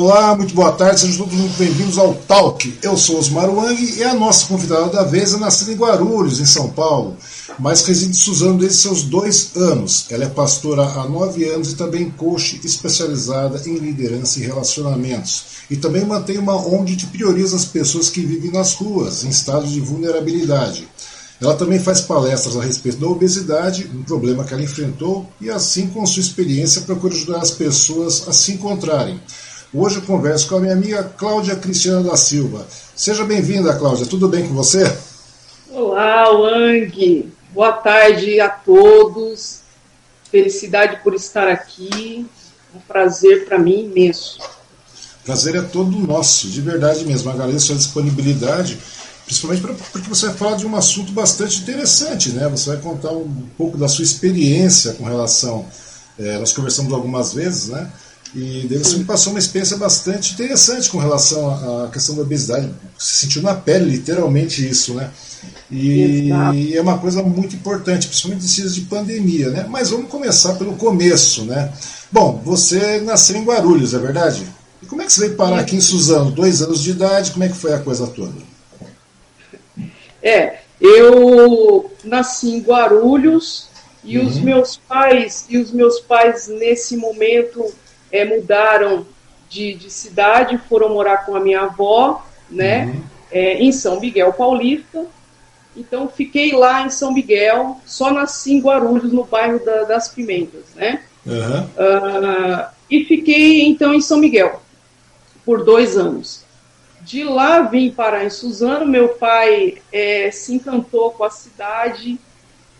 Olá, muito boa tarde, sejam todos muito bem-vindos ao Talk. Eu sou Osmar Wang e a nossa convidada da vez é nascida em Guarulhos, em São Paulo, mas reside em Suzano desde seus dois anos. Ela é pastora há nove anos e também coach especializada em liderança e relacionamentos. E também mantém uma ONG que prioriza as pessoas que vivem nas ruas, em estado de vulnerabilidade. Ela também faz palestras a respeito da obesidade, um problema que ela enfrentou, e assim, com sua experiência, procura ajudar as pessoas a se encontrarem. Hoje eu converso com a minha amiga Cláudia Cristiana da Silva. Seja bem-vinda, Cláudia. Tudo bem com você? Olá, Wang. Boa tarde a todos. Felicidade por estar aqui. Um prazer para mim imenso. Prazer é todo nosso, de verdade mesmo. Agradeço a disponibilidade, principalmente porque você vai falar de um assunto bastante interessante, né? Você vai contar um pouco da sua experiência com relação. É, nós conversamos algumas vezes, né? E você me passou uma experiência bastante interessante com relação à questão da obesidade. Você sentiu na pele, literalmente, isso, né? E é uma coisa muito importante, principalmente em dias de pandemia, né? Mas vamos começar pelo começo, né? Bom, você nasceu em Guarulhos, é verdade? E como é que você veio parar aqui em Suzano? Dois anos de idade, como é que foi a coisa toda? É, eu nasci em Guarulhos e uhum. os meus pais e os meus pais nesse momento é, mudaram de, de, cidade, foram morar com a minha avó, né, uhum. é, em São Miguel Paulista. Então, fiquei lá em São Miguel, só nasci em Guarulhos, no bairro da, das Pimentas, né? Uhum. Uh, e fiquei, então, em São Miguel, por dois anos. De lá vim parar em Suzano, meu pai é, se encantou com a cidade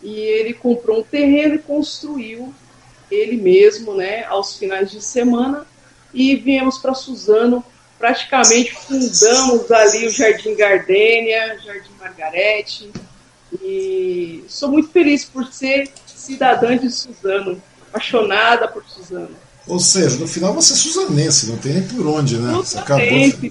e ele comprou um terreno e construiu ele mesmo, né, aos finais de semana, e viemos para Suzano, praticamente fundamos ali o Jardim Gardênia, Jardim Margarete, e sou muito feliz por ser cidadã de Suzano, apaixonada por Suzano. Ou seja, no final você é suzanense, não tem nem por onde, né? Você acabou...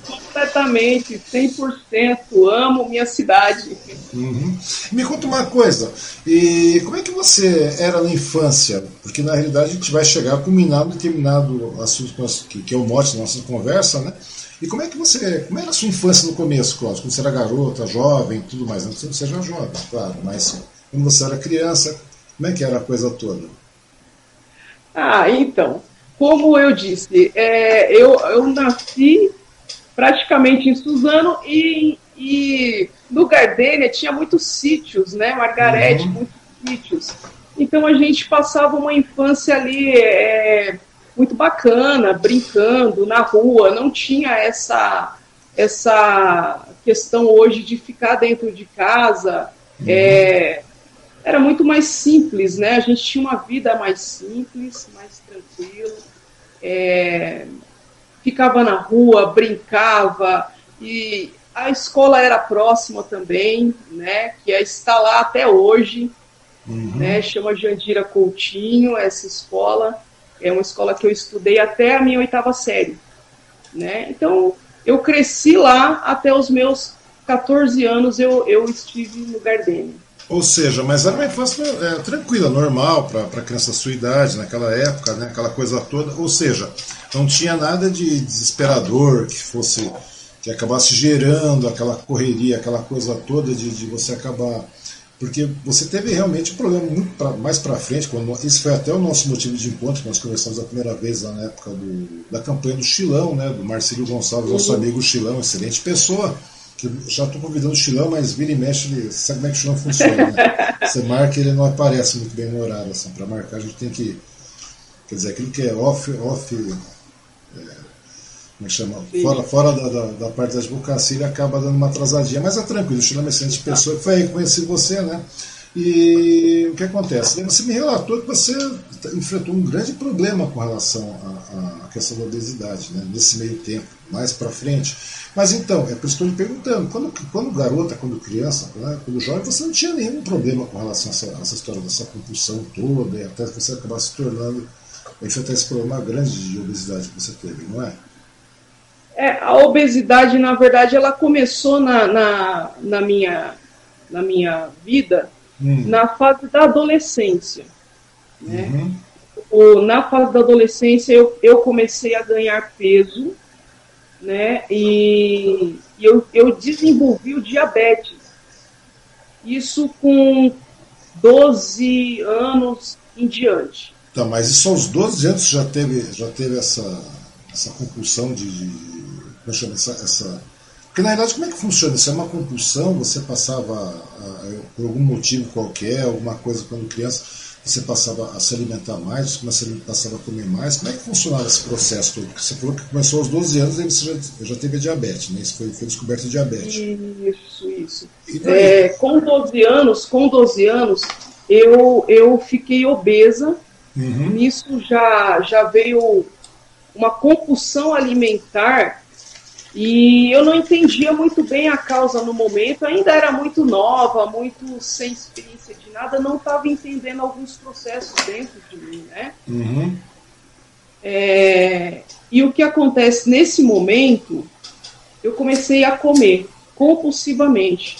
completamente, 100%. Amo minha cidade. Uhum. Me conta uma coisa, e como é que você era na infância? Porque na realidade a gente vai chegar a culminar um determinado assunto que, que é o mote da nossa conversa, né? E como é que você. Como era a sua infância no começo, Cláudio? Quando você era garota, jovem, tudo mais. Não que você seja jovem, claro, mas quando você era criança, como é que era a coisa toda? Ah, então como eu disse, é, eu, eu nasci praticamente em Suzano e, e no Gardênia tinha muitos sítios, né? Margarete, uhum. muitos sítios. Então a gente passava uma infância ali é, muito bacana, brincando na rua, não tinha essa, essa questão hoje de ficar dentro de casa. Uhum. É, era muito mais simples, né? A gente tinha uma vida mais simples, mais tranquila é, ficava na rua, brincava, e a escola era próxima também, né, que é, está lá até hoje, uhum. né, chama Jandira Coutinho, essa escola, é uma escola que eu estudei até a minha oitava série, né, então eu cresci lá até os meus 14 anos eu, eu estive no Gardênia. Ou seja, mas era uma infância é, tranquila, normal para criança da sua idade, naquela época, né, aquela coisa toda. Ou seja, não tinha nada de desesperador que fosse que acabasse gerando aquela correria, aquela coisa toda de, de você acabar. Porque você teve realmente um problema muito pra, mais para frente, quando isso foi até o nosso motivo de encontro, que nós conversamos a primeira vez lá na época do, da campanha do Chilão, né, do Marcelo Gonçalves, nosso uhum. amigo Chilão, excelente pessoa já estou convidando o Chilão, mas vira e mexe, ele sabe como é que o Chilão funciona. Né? Você marca ele não aparece muito bem no horário. Assim, Para marcar a gente tem que. Quer dizer, aquilo que é off. off é, como é que chama? Fora, fora da, da, da, parte da advocacia, ele acaba dando uma atrasadinha. Mas é tranquilo, o Chilão é excelente pessoa. Foi aí que conheci você, né? E o que acontece? Você me relatou que você enfrentou um grande problema com relação à, questão da obesidade, né? nesse meio tempo, mais para frente. Mas então, é por isso que eu estou lhe perguntando, quando, quando garota, quando criança, né, quando jovem, você não tinha nenhum problema com relação a essa, a essa história dessa compulsão toda, e até você acabar se tornando, enfrentar esse problema grande de obesidade que você teve, não é? É, a obesidade, na verdade, ela começou na, na, na minha, na minha vida hum. na fase da adolescência. Né? Uhum. O, na fase da adolescência, eu, eu comecei a ganhar peso né? E, eu, eu desenvolvi o diabetes. Isso com 12 anos em diante. Tá, mas isso aos 12 anos já teve, já teve essa, essa compulsão de. de como chama essa, essa. Porque na verdade, como é que funciona? Isso é uma compulsão? Você passava, por algum motivo qualquer, alguma coisa quando criança, você passava a se alimentar mais, você passava a comer mais? Como é que funcionava esse processo todo? Porque você falou que começou aos 12 anos e você já, já teve diabetes, né? Isso foi, foi descoberto diabetes. Isso, isso. É, com 12 anos, com 12 anos, eu, eu fiquei obesa. Uhum. Nisso já, já veio uma compulsão alimentar e eu não entendia muito bem a causa no momento, ainda era muito nova, muito sem experiência de nada, não estava entendendo alguns processos dentro de mim, né? Uhum. É, e o que acontece nesse momento, eu comecei a comer compulsivamente.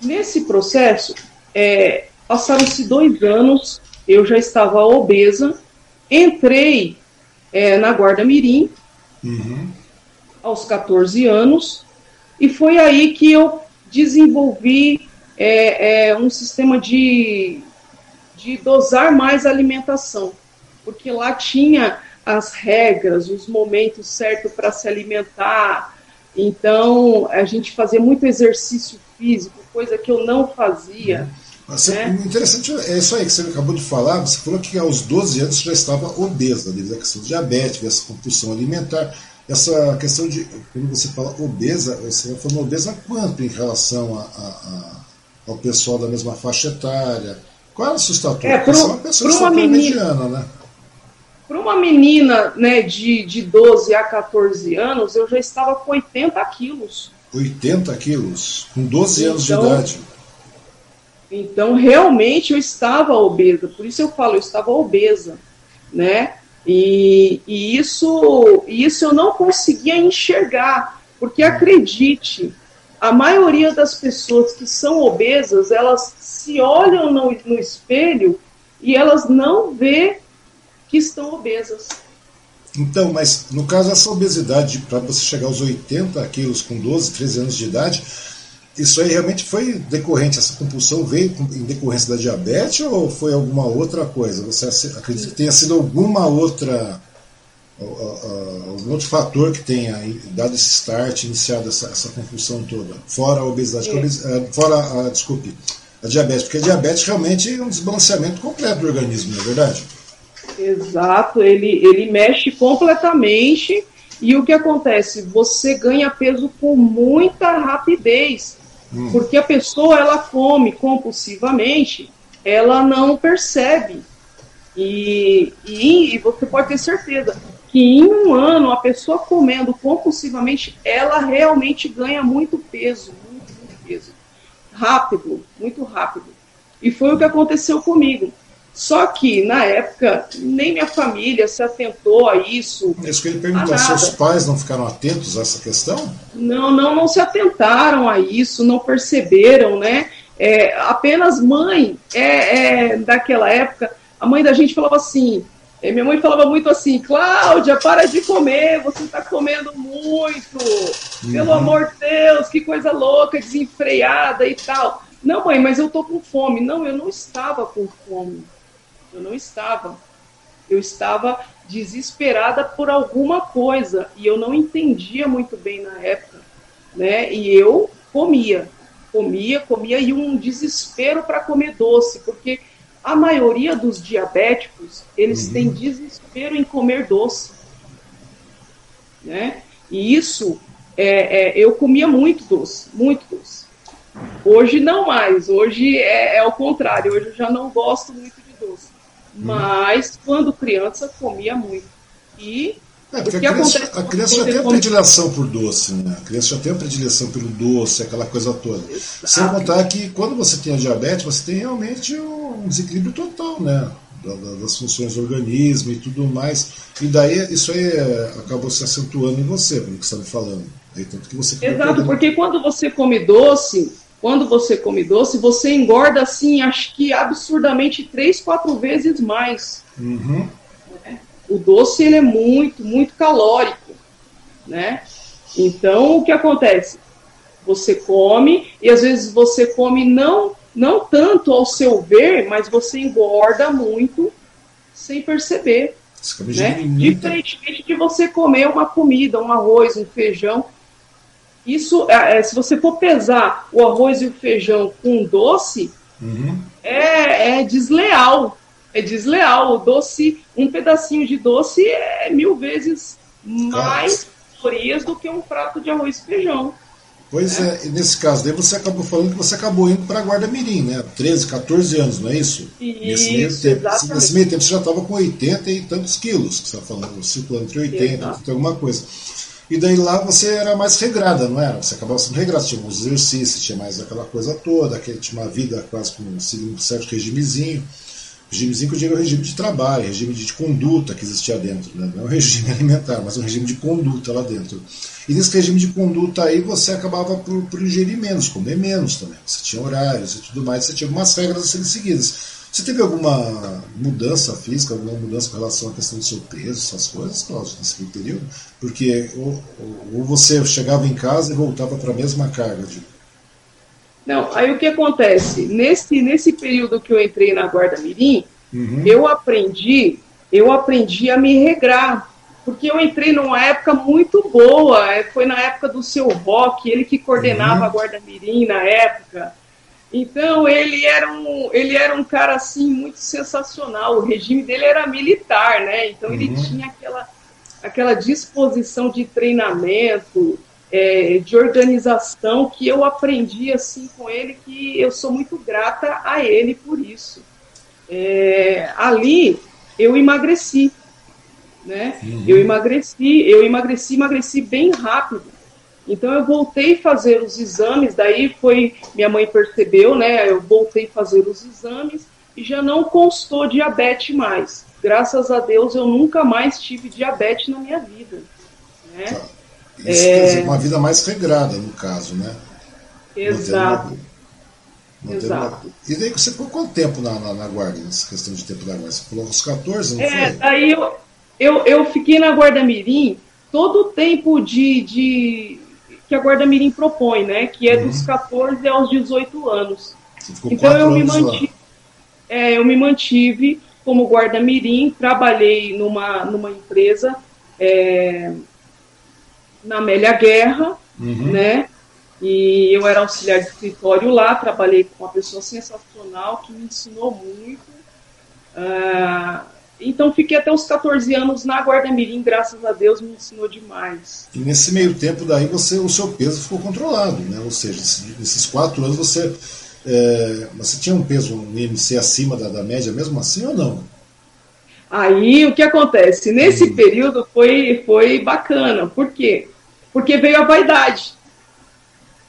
Nesse processo, é, passaram-se dois anos, eu já estava obesa, entrei é, na Guarda Mirim, uhum aos 14 anos, e foi aí que eu desenvolvi é, é, um sistema de, de dosar mais a alimentação, porque lá tinha as regras, os momentos certos para se alimentar. Então, a gente fazia muito exercício físico, coisa que eu não fazia. Mas, né? Interessante é isso aí que você acabou de falar. Você falou que aos 12 anos você já estava obesa, devido à questão de diabetes, essa compulsão alimentar. Essa questão de, quando você fala obesa, você está falando obesa quanto em relação a, a, a, ao pessoal da mesma faixa etária? Qual é a sua estatura? É, para uma, pessoa uma menina, mediana, né? Para uma menina né, de, de 12 a 14 anos, eu já estava com 80 quilos. 80 quilos? Com 12 então, anos de então, idade? Então, realmente eu estava obesa. Por isso eu falo, eu estava obesa. Né? E, e isso, isso eu não conseguia enxergar, porque acredite, a maioria das pessoas que são obesas, elas se olham no, no espelho e elas não vê que estão obesas. Então, mas no caso essa obesidade, para você chegar aos 80 quilos com 12, 13 anos de idade, isso aí realmente foi decorrente, essa compulsão veio em decorrência da diabetes ou foi alguma outra coisa? Você acredita que tenha sido alguma outra algum outro fator que tenha dado esse start, iniciado essa, essa compulsão toda, fora a obesidade, é. Fora a, desculpe, a diabetes, porque a diabetes realmente é um desbalanceamento completo do organismo, não é verdade? Exato, ele, ele mexe completamente e o que acontece? Você ganha peso com muita rapidez. Hum. Porque a pessoa ela come compulsivamente, ela não percebe. E, e, e, você pode ter certeza que em um ano a pessoa comendo compulsivamente, ela realmente ganha muito peso, muito, muito peso. Rápido, muito rápido. E foi o que aconteceu comigo. Só que, na época, nem minha família se atentou a isso. Isso que ele perguntou, seus pais não ficaram atentos a essa questão? Não, não, não se atentaram a isso, não perceberam, né? É, apenas mãe, é, é, daquela época, a mãe da gente falava assim, é, minha mãe falava muito assim, Cláudia, para de comer, você está comendo muito, uhum. pelo amor de Deus, que coisa louca, desenfreada e tal. Não, mãe, mas eu tô com fome. Não, eu não estava com fome eu não estava. Eu estava desesperada por alguma coisa e eu não entendia muito bem na época, né? E eu comia, comia, comia e um desespero para comer doce, porque a maioria dos diabéticos eles uhum. têm desespero em comer doce, né? E isso é, é, eu comia muito doce, muito doce. Hoje não mais, hoje é, é o contrário, hoje eu já não gosto muito. Mas quando criança comia muito. E é, porque a criança, a criança já tem a predileção por doce, né? A criança já tem a predileção pelo doce, aquela coisa toda. Exato. Sem contar que quando você tem a diabetes, você tem realmente um desequilíbrio total, né? Das funções do organismo e tudo mais. E daí isso aí acabou se acentuando em você, pelo que você está me falando. Aí, tanto que você Exato, porque quando você come doce, quando você come doce, você engorda assim, acho que absurdamente três, quatro vezes mais. Uhum. O doce ele é muito, muito calórico. né? Então, o que acontece? Você come e às vezes você come não não tanto ao seu ver, mas você engorda muito sem perceber. Né? Diferentemente de você comer uma comida, um arroz, um feijão. Isso, é, é, se você for pesar o arroz e o feijão com doce, uhum. é, é desleal. É desleal. O doce, um pedacinho de doce é mil vezes mais calorias do que um prato de arroz e feijão. Pois é. é, nesse caso daí você acabou falando que você acabou indo para Guarda Mirim, né? 13, 14 anos, não é isso? Isso, nesse meio tempo, nesse meio tempo você já estava com 80 e tantos quilos, que você está falando, circulando entre 80 e alguma coisa. E daí lá você era mais regrada, não era? Você acabava sendo regrada, tinha uns exercícios, tinha mais aquela coisa toda, aquele, tinha uma vida quase com seguindo um certo regimezinho. Regimezinho que eu digo é o regime de trabalho, regime de conduta que existia dentro, né? não é um regime alimentar, mas um regime de conduta lá dentro. E nesse regime de conduta aí você acabava por, por ingerir menos, comer menos também. Você tinha horários e tudo mais, você tinha algumas regras a serem seguidas. Você teve alguma mudança física, alguma mudança com relação à questão do seu peso, essas coisas, Cláudio, nesse período? Porque ou, ou você chegava em casa e voltava para a mesma carga de. Não, aí o que acontece? Nesse, nesse período que eu entrei na Guarda Mirim, uhum. eu aprendi, eu aprendi a me regrar porque eu entrei numa época muito boa, é, foi na época do seu rock, ele que coordenava uhum. a Guarda Mirim na época. Então ele era um ele era um cara assim muito sensacional. O regime dele era militar, né? Então uhum. ele tinha aquela aquela disposição de treinamento, é, de organização que eu aprendi assim com ele que eu sou muito grata a ele por isso. É, ali eu emagreci né? Uhum. Eu emagreci, eu emagreci, emagreci bem rápido. Então eu voltei a fazer os exames, daí foi, minha mãe percebeu, né? Eu voltei a fazer os exames e já não constou diabetes mais. Graças a Deus eu nunca mais tive diabetes na minha vida. Né? Tá. Isso é... uma vida mais regrada, no caso, né? Exato. Exato. E daí você ficou quanto tempo na, na, na, guarda, nessa questão de tempo da guarda? Você falou uns 14, não é, foi? Daí eu, eu, eu fiquei na Guarda Mirim todo o tempo de, de que a Guarda Mirim propõe, né? Que é uhum. dos 14 aos 18 anos. Então eu me mantive, é, eu me mantive como guarda mirim, trabalhei numa, numa empresa é, na Amélia Guerra, uhum. né? E eu era auxiliar de escritório lá, trabalhei com uma pessoa sensacional que me ensinou muito. Uh, então fiquei até os 14 anos na Guarda Mirim, graças a Deus me ensinou demais. E nesse meio tempo daí você, o seu peso ficou controlado, né? Ou seja, nesses quatro anos você, é, você tinha um peso, um IMC acima da, da média mesmo assim ou não? Aí o que acontece? Nesse hum. período foi, foi bacana. Por quê? Porque veio a vaidade.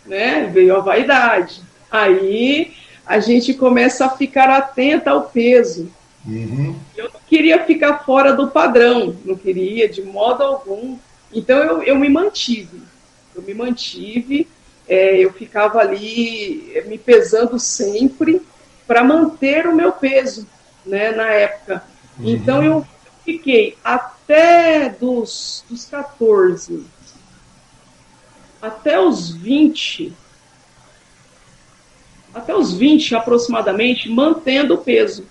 Né? Veio a vaidade. Aí a gente começa a ficar atenta ao peso. Uhum. Eu não queria ficar fora do padrão, não queria de modo algum. Então eu, eu me mantive. Eu me mantive, é, eu ficava ali é, me pesando sempre para manter o meu peso né, na época. Uhum. Então eu fiquei até dos, dos 14 até os 20 até os 20 aproximadamente mantendo o peso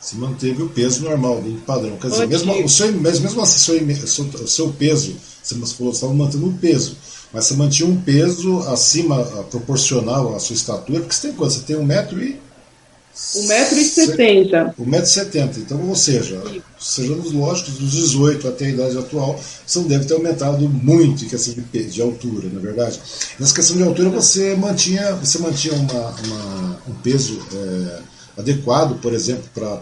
se manteve o peso normal, o padrão. Quer dizer, mesmo, o seu, mas mesmo assim, o seu, o seu peso, você falou que estava mantendo um peso, mas você mantinha um peso acima, proporcional à sua estatura, porque você tem quanto? Você tem um metro e... Um metro e setenta. Um metro e setenta. Então, ou seja, sejamos lógicos, dos 18 até a idade atual, você não deve ter aumentado muito em questão de, de altura, na é verdade. Nessa questão de altura, você mantinha, você mantinha uma, uma um peso... É, adequado, por exemplo, para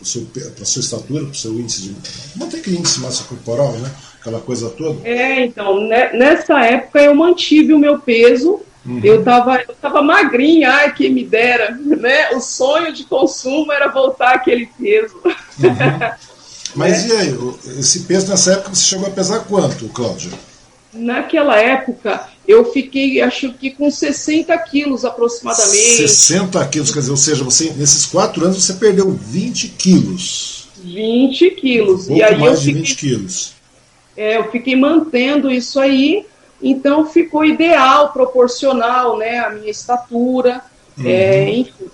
a sua estatura, para o seu índice de. Manter aquele índice de massa corporal, né? Aquela coisa toda. É, então, né, nessa época eu mantive o meu peso. Uhum. Eu estava eu tava magrinha, ai, que me dera, né? O sonho de consumo era voltar aquele peso. Uhum. Mas é. e aí, esse peso nessa época você chegou a pesar quanto, Cláudio? Naquela época, eu fiquei, acho que com 60 quilos aproximadamente. 60 quilos, quer dizer, ou seja, você, nesses quatro anos você perdeu 20 quilos. 20 quilos. Um pouco e aí mais eu de fiquei, 20 quilos. é, eu fiquei mantendo isso aí, então ficou ideal, proporcional, né, a minha estatura, uhum. é, enfim.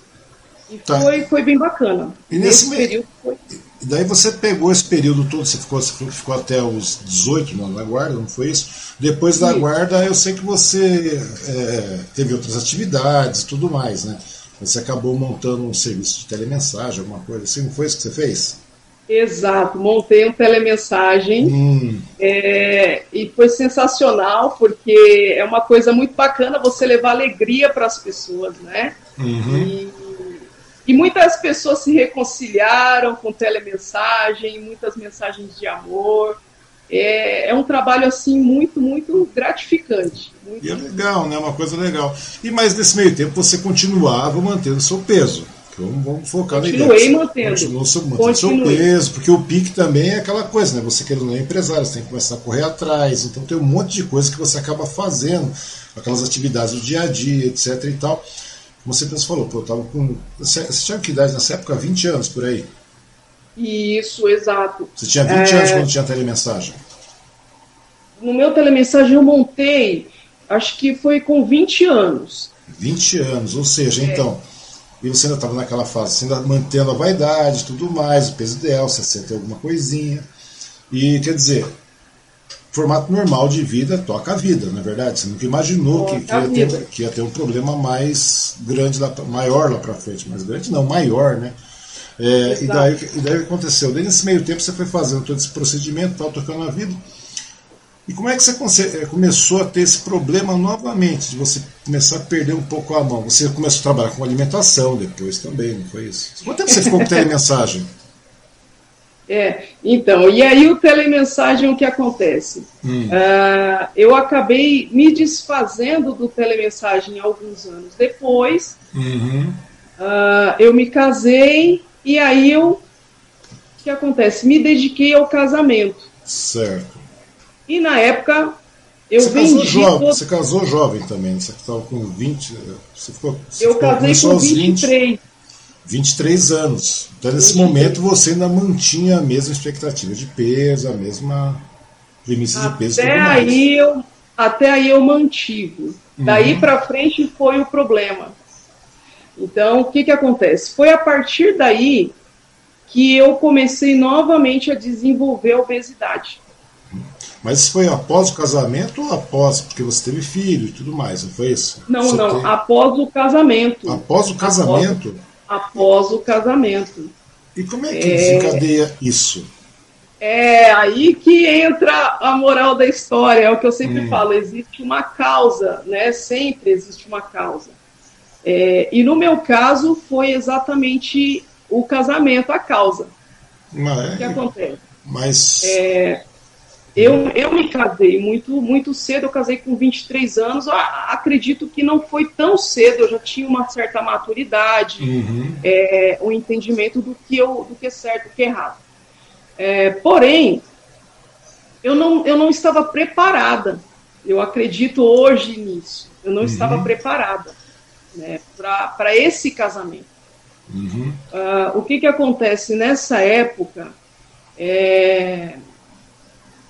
E tá. foi, foi bem bacana. E nesse, nesse período foi. E daí você pegou esse período todo, você ficou, você ficou até os 18 na guarda, não foi isso? Depois da Sim. guarda, eu sei que você é, teve outras atividades e tudo mais, né? Você acabou montando um serviço de telemensagem, alguma coisa assim, não foi isso que você fez? Exato, montei um telemensagem hum. é, e foi sensacional porque é uma coisa muito bacana você levar alegria para as pessoas, né? Uhum. E, muitas pessoas se reconciliaram com telemensagem, muitas mensagens de amor. É, é um trabalho assim muito, muito gratificante. Muito... E é legal, né? Uma coisa legal. E mas nesse meio tempo você continuava mantendo seu peso. Vamos, vamos focar Continuei na ideia. mantendo. Continuou seu, mantendo seu peso, porque o pique também é aquela coisa, né? Você querendo não é empresário, você tem que começar a correr atrás. Então tem um monte de coisa que você acaba fazendo, aquelas atividades do dia a dia, etc e tal. Como você mesmo falou, pô, eu tava com. Você, tinha que idade nessa época? 20 anos por aí. Isso, exato. Você tinha 20 é... anos quando tinha telemensagem? No meu telemensagem eu montei, acho que foi com 20 anos. 20 anos, ou seja, é. então e você ainda estava naquela fase, ainda mantendo a vaidade tudo mais, o peso ideal, 60 alguma coisinha. E quer dizer, formato normal de vida toca a vida, na é verdade. Você nunca imaginou que, que, ia ter, que, ia ter, um problema mais grande, lá, maior lá para frente. Mais grande não, maior, né? É, e, daí, e daí aconteceu? Daí nesse meio tempo você foi fazendo todo esse procedimento, tal, tocando a vida. E como é que você eh, começou a ter esse problema novamente, de você começar a perder um pouco a mão? Você começou a trabalhar com alimentação depois também, não foi isso? Quanto tempo você ficou com telemensagem? É, então, e aí o telemensagem, o que acontece? Hum. Uh, eu acabei me desfazendo do telemensagem alguns anos depois. Uhum. Uh, eu me casei e aí eu. O que acontece? Me dediquei ao casamento. Certo. E na época eu você. Casou jovem, todo... Você casou jovem também, você estava com 20. Você ficou, você eu casei com 23. 20, 23 anos. Então, nesse 23. momento, você ainda mantinha a mesma expectativa de peso, a mesma premissa de peso. Até aí eu, até aí eu mantive. Daí uhum. para frente foi o problema. Então, o que, que acontece? Foi a partir daí que eu comecei novamente a desenvolver a obesidade. Mas isso foi após o casamento ou após, porque você teve filho e tudo mais, não foi isso? Não, você não, tem... após o casamento. Após o casamento? Após, após o casamento. E como é que é... desencadeia isso? É aí que entra a moral da história, é o que eu sempre hum. falo, existe uma causa, né? Sempre existe uma causa. É, e no meu caso foi exatamente o casamento a causa. Mas, o que acontece? Mas é, eu, eu me casei muito, muito cedo, eu casei com 23 anos. Acredito que não foi tão cedo, eu já tinha uma certa maturidade, uhum. é, um entendimento do que, eu, do que é certo e do que é errado. É, porém, eu não, eu não estava preparada. Eu acredito hoje nisso. Eu não uhum. estava preparada né, para esse casamento. Uhum. Uh, o que, que acontece nessa época? É,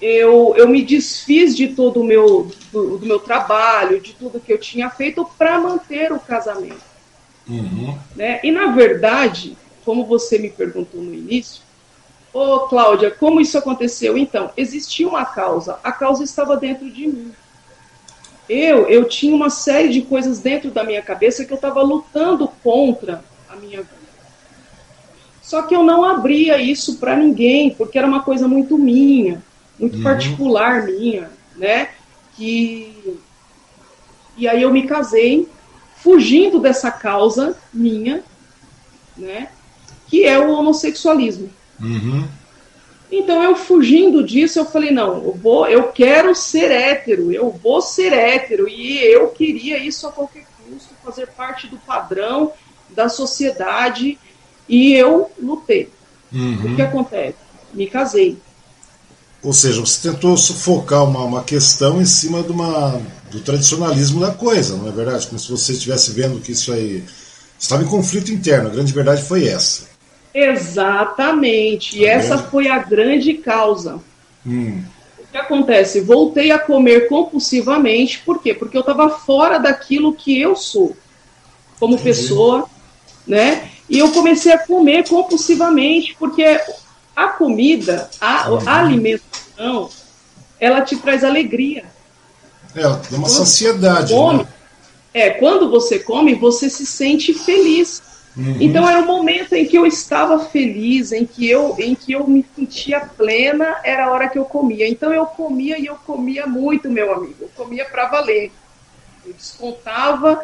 eu, eu me desfiz de todo o meu, do, do meu trabalho, de tudo que eu tinha feito para manter o casamento. Uhum. Né? E, na verdade, como você me perguntou no início, ô Cláudia, como isso aconteceu? Então, existia uma causa, a causa estava dentro de mim. Eu, eu tinha uma série de coisas dentro da minha cabeça que eu estava lutando contra a minha vida. Só que eu não abria isso para ninguém, porque era uma coisa muito minha muito uhum. particular minha, né? Que e aí eu me casei fugindo dessa causa minha, né? Que é o homossexualismo. Uhum. Então eu fugindo disso, eu falei não, eu vou, eu quero ser hétero, eu vou ser hétero e eu queria isso a qualquer custo, fazer parte do padrão da sociedade e eu lutei. Uhum. O que acontece? Me casei. Ou seja, você tentou sufocar uma, uma questão em cima de uma, do tradicionalismo da coisa, não é verdade? Como se você estivesse vendo que isso aí estava em conflito interno. A grande verdade foi essa. Exatamente. E essa foi a grande causa. Hum. que acontece? Voltei a comer compulsivamente, por quê? Porque eu estava fora daquilo que eu sou, como Entendi. pessoa, né? E eu comecei a comer compulsivamente, porque a comida, a, a alimentação, ela te traz alegria. É, dá uma quando saciedade. Come, né? É, quando você come, você se sente feliz. Uhum. Então era um momento em que eu estava feliz, em que eu, em que eu me sentia plena, era a hora que eu comia. Então eu comia e eu comia muito, meu amigo. Eu comia para valer. Eu descontava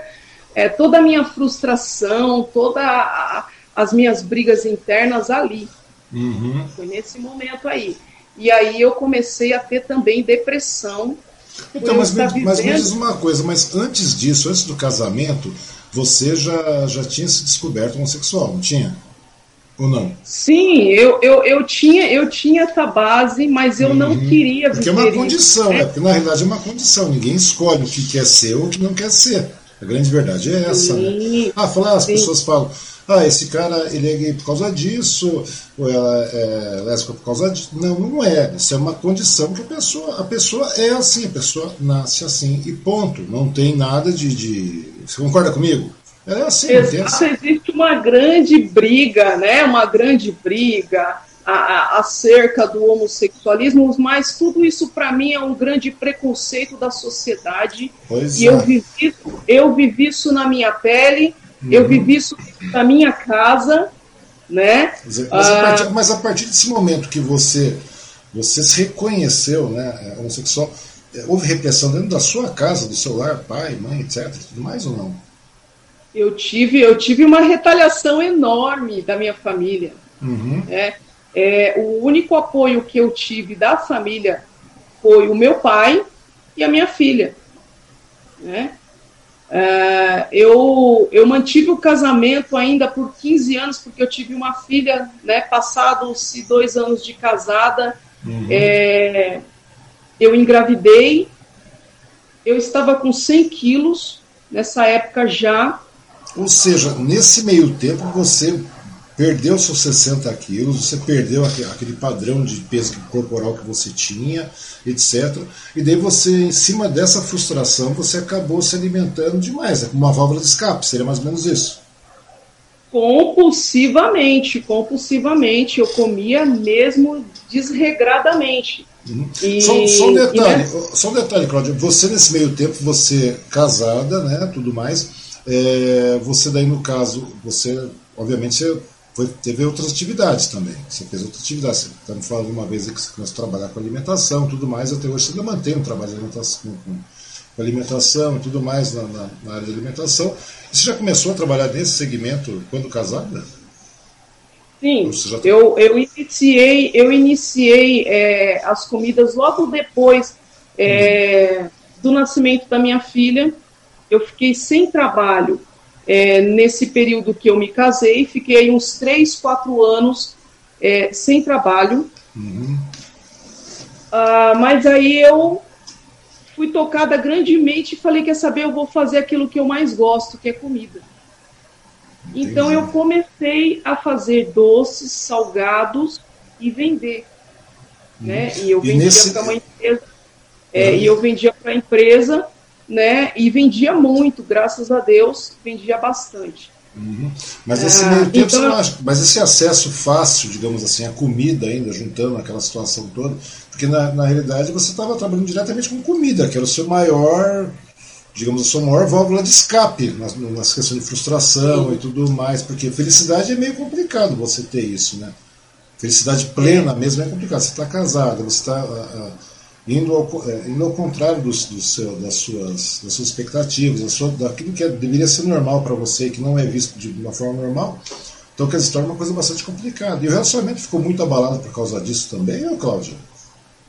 é, toda a minha frustração, todas as minhas brigas internas ali. Uhum. Foi nesse momento aí. E aí eu comecei a ter também depressão. Então, mas me, mas me diz uma coisa, mas antes disso, antes do casamento, você já, já tinha se descoberto homossexual, não tinha? Ou não? Sim, eu, eu, eu, tinha, eu tinha essa base, mas eu uhum. não queria Porque é uma condição, né? Porque na realidade é uma condição. Ninguém escolhe o que quer ser ou o que não quer ser. A grande verdade é essa, né? Sim. né? Ah, falar, as Sim. pessoas falam, ah, esse cara ele é gay por causa disso, ou ela é lésbica por causa disso. Não, não é. Isso é uma condição que a pessoa, a pessoa é assim, a pessoa nasce assim e ponto. Não tem nada de, de você concorda comigo? É assim, Exato, existe uma grande briga, né? Uma grande briga acerca do homossexualismo, mas tudo isso para mim é um grande preconceito da sociedade. Pois e é. eu, vivi, eu vivi isso na minha pele, uhum. eu vivi isso na minha casa, né? Mas, mas, a partir, ah, mas, a partir, desse momento que você, você se reconheceu né, é, homossexual, é, houve repressão dentro da sua casa, do seu lar, pai, mãe, etc. Tudo mais ou não? Eu tive, eu tive uma retaliação enorme da minha família. Uhum. É, é, o único apoio que eu tive da família foi o meu pai e a minha filha. Né? É, eu, eu mantive o casamento ainda por 15 anos, porque eu tive uma filha, né, passados dois anos de casada. Uhum. É, eu engravidei, eu estava com 100 quilos nessa época já. Ou seja, nesse meio tempo você perdeu seus 60 quilos, você perdeu aquele padrão de peso corporal que você tinha, etc. E daí você, em cima dessa frustração, você acabou se alimentando demais, é como uma válvula de escape, seria mais ou menos isso. Compulsivamente, compulsivamente, eu comia mesmo desregradamente. Uhum. E, só, só, um detalhe, só um detalhe, Cláudia. Você nesse meio tempo, você casada, né, tudo mais, é, você daí no caso, você, obviamente, você foi, teve outras atividades também. Você fez outras atividades. Você estamos falando uma vez que você começou a trabalhar com alimentação, tudo mais. Até hoje você ainda mantém um trabalho de alimentação, com, com alimentação e tudo mais na, na, na área de alimentação. Você já começou a trabalhar nesse segmento quando casada? Sim, já... eu, eu iniciei, eu iniciei é, as comidas logo depois é, uhum. do nascimento da minha filha. Eu fiquei sem trabalho é, nesse período que eu me casei, fiquei uns 3, 4 anos é, sem trabalho. Uhum. Ah, mas aí eu fui tocada grandemente e falei: quer saber, eu vou fazer aquilo que eu mais gosto, que é comida. Então eu comecei a fazer doces, salgados e vender. Né? Hum. E eu vendia nesse... para uma empresa. É, E eu vendia para a empresa, né? E vendia muito, graças a Deus, vendia bastante. Uhum. Mas esse ah, meio tempo então, acha, mas esse acesso fácil, digamos assim, a comida ainda, juntando aquela situação toda, porque na, na realidade você estava trabalhando diretamente com comida, que era o seu maior digamos, a sua maior válvula de escape nas, nas questões de frustração Sim. e tudo mais, porque felicidade é meio complicado você ter isso, né? Felicidade plena mesmo é complicado. Você está casado, você está uh, uh, indo, ao, é, indo ao contrário dos, do seu, das, suas, das suas expectativas, da sua, daquilo que é, deveria ser normal para você e que não é visto de uma forma normal. Então, quer dizer, torna uma coisa bastante complicada. E o relacionamento ficou muito abalado por causa disso também, ou Cláudia?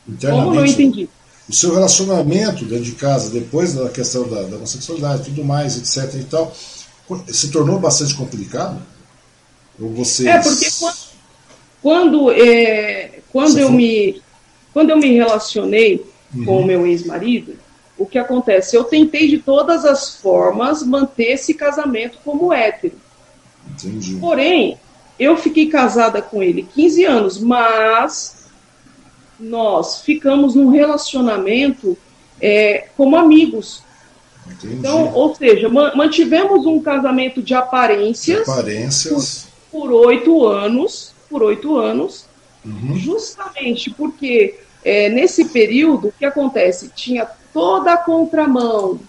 Internamente. Como não entendi? o seu relacionamento dentro de casa, depois da questão da, da homossexualidade tudo mais, etc. e tal, se tornou bastante complicado? Ou vocês... É, porque quando, quando, é, quando eu, me, quando eu me relacionei uhum. com o meu ex-marido, o que acontece? Eu tentei de todas as formas manter esse casamento como hétero. Entendi. Porém, eu fiquei casada com ele 15 anos, mas nós ficamos num relacionamento é, como amigos. Entendi. Então, ou seja, mantivemos um casamento de aparências, de aparências. Por, oito anos, por oito anos, uhum. justamente porque é, nesse período o que acontece tinha toda a contramão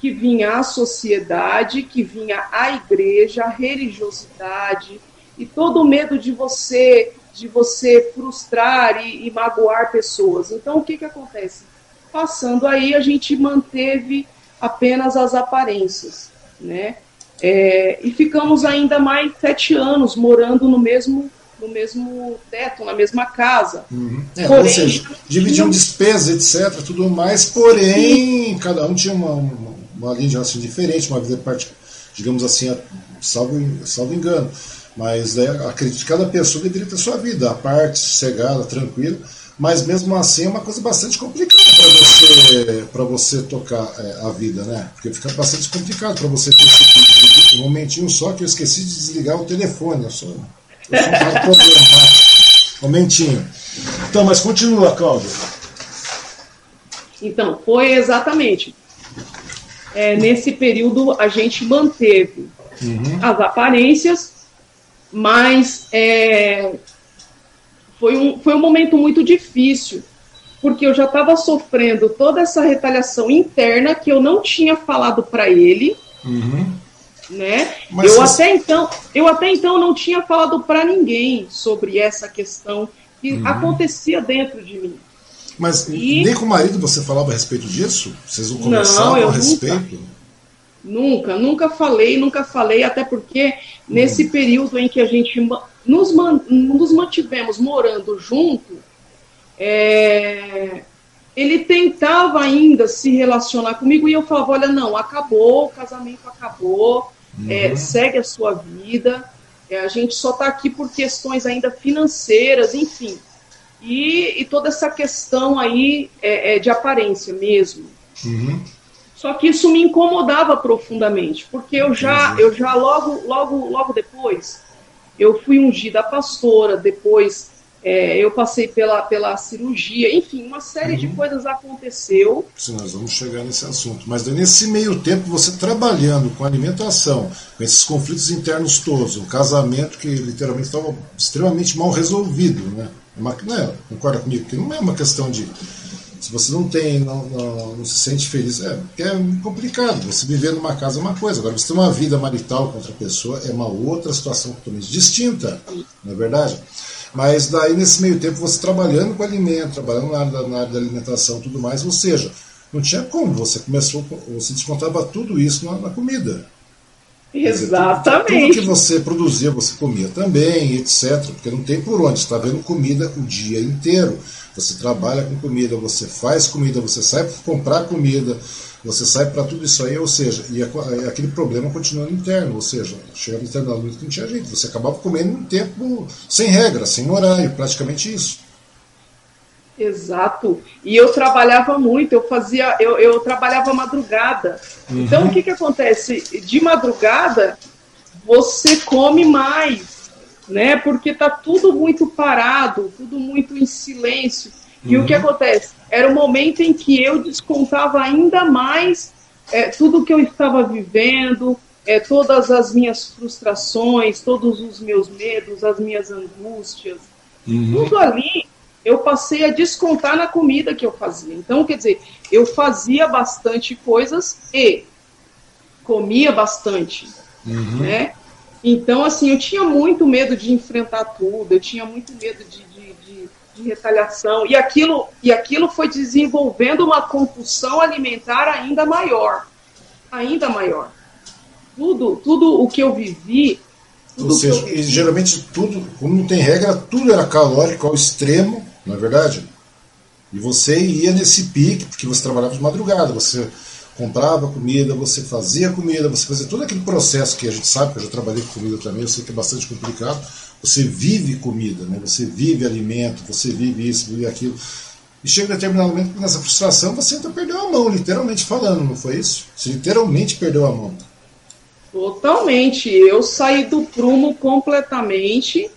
que vinha a sociedade, que vinha a igreja, a religiosidade e todo o medo de você de você frustrar e, e magoar pessoas. Então o que que acontece? Passando aí a gente manteve apenas as aparências, né? É, e ficamos ainda mais sete anos morando no mesmo no mesmo teto, na mesma casa. Uhum. É, porém, ou seja, dividiam despesas, etc, tudo mais, porém, sim. cada um tinha uma, uma, uma linha de raciocínio diferente, uma vida parte, digamos assim, salvo, salvo engano. Mas é, acredito que cada pessoa deveria ter sua vida, a parte, sossegada, tranquila mas mesmo assim é uma coisa bastante complicada para você para você tocar é, a vida, né? Porque fica bastante complicado para você ter esse tipo de um momentinho só que eu esqueci de desligar o telefone, eu sou, um cara problemático. Momentinho. Então, mas continua, Cláudio. Então, foi exatamente. É, nesse período a gente manteve uhum. as aparências, mas é, foi um, foi um momento muito difícil, porque eu já estava sofrendo toda essa retaliação interna que eu não tinha falado para ele, uhum. Né? Mas eu até então, eu até então não tinha falado para ninguém sobre essa questão que uhum. acontecia dentro de mim. Mas e... nem com o marido você falava a respeito disso? Vocês não conversavam não, a respeito? Nunca, nunca, nunca falei, nunca falei, até porque nesse uhum. período em que a gente nos, man, nos mantivemos morando junto, é, ele tentava ainda se relacionar comigo e eu falava: olha, não, acabou, o casamento acabou, uhum. é, segue a sua vida, é, a gente só está aqui por questões ainda financeiras, enfim. E, e toda essa questão aí é, é de aparência mesmo. Uhum. Só que isso me incomodava profundamente, porque eu já, eu já logo, logo, logo depois eu fui ungida pastora, depois é, eu passei pela, pela cirurgia, enfim, uma série uhum. de coisas aconteceu. Sim, nós vamos chegar nesse assunto. Mas nesse meio tempo, você trabalhando com alimentação, com esses conflitos internos todos, um casamento que literalmente estava extremamente mal resolvido, né? Uma, né concorda comigo? Que não é uma questão de se você não tem, não, não, não, se sente feliz, é, é complicado. Você viver numa casa é uma coisa, agora você ter uma vida marital com outra pessoa é uma outra situação totalmente distinta, não é verdade? Mas daí nesse meio tempo você trabalhando com alimento, trabalhando na área da, na área da alimentação tudo mais, ou seja, não tinha como, você começou, você descontava tudo isso na, na comida. Exatamente. Dizer, tudo, tudo, que você produzia, você comia também, etc. Porque não tem por onde, está vendo comida o dia inteiro. Você trabalha com comida, você faz comida, você sai para comprar comida, você sai para tudo isso aí, ou seja, e aquele problema continua interno, ou seja, chega no interno que não tinha jeito, você acabava comendo um tempo sem regra, sem horário, praticamente isso. Exato. E eu trabalhava muito, eu fazia, eu, eu trabalhava madrugada. Uhum. Então o que, que acontece? De madrugada você come mais, né? Porque tá tudo muito parado, tudo muito em silêncio. E uhum. o que uhum. acontece? Era o momento em que eu descontava ainda mais é, tudo que eu estava vivendo, é, todas as minhas frustrações, todos os meus medos, as minhas angústias, uhum. tudo ali eu passei a descontar na comida que eu fazia. Então, quer dizer, eu fazia bastante coisas e comia bastante, uhum. né? Então, assim, eu tinha muito medo de enfrentar tudo, eu tinha muito medo de, de, retaliação, e aquilo, e aquilo foi desenvolvendo uma compulsão alimentar ainda maior, ainda maior. Tudo, tudo o que eu vivi ou seja, e geralmente tudo, como não tem regra, tudo era calórico ao extremo, não é verdade? E você ia nesse pique, porque você trabalhava de madrugada, você comprava comida, você fazia comida, você fazia todo aquele processo que a gente sabe, que eu já trabalhei com comida também, eu sei que é bastante complicado. Você vive comida, né? você vive alimento, você vive isso, vive aquilo. E chega um determinado momento que nessa frustração você então perdeu a mão, literalmente falando, não foi isso? Você literalmente perdeu a mão. Totalmente. Eu saí do prumo completamente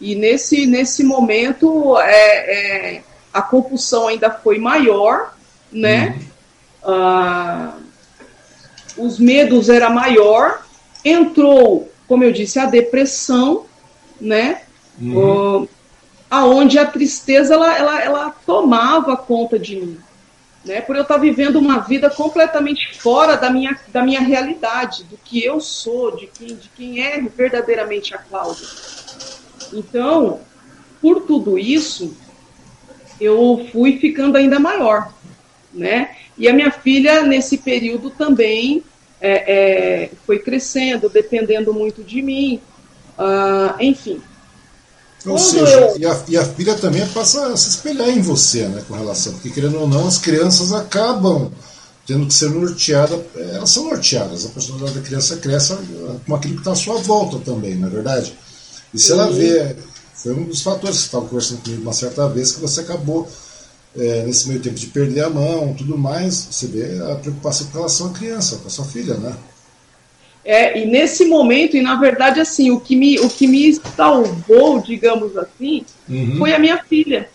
e nesse, nesse momento, é, é, a compulsão ainda foi maior, né? Uhum. Ah, os medos era maior, entrou, como eu disse, a depressão, né? Uhum. Uh, aonde a tristeza ela, ela, ela tomava conta de mim, né? Por eu estar vivendo uma vida completamente fora da minha, da minha realidade, do que eu sou, de quem, de quem é verdadeiramente a Cláudia. Então, por tudo isso, eu fui ficando ainda maior, né? E a minha filha, nesse período também, é, é, foi crescendo, dependendo muito de mim, uh, enfim. Ou seja, eu... e, a, e, a, filha também passa a se espelhar em você, né, com relação, porque querendo ou não, as crianças acabam tendo que ser norteadas, elas são norteadas, a personalidade da criança cresce com aquilo que está à sua volta também, não é verdade? E se ela vê, foi um dos fatores que você estava conversando comigo uma certa vez, que você acabou é, nesse meio tempo de perder a mão, tudo mais, você vê a preocupação com relação à criança, com a sua filha, né? É, e nesse momento, e na verdade, assim, o que me, o que me salvou, digamos assim, uhum. foi a minha filha.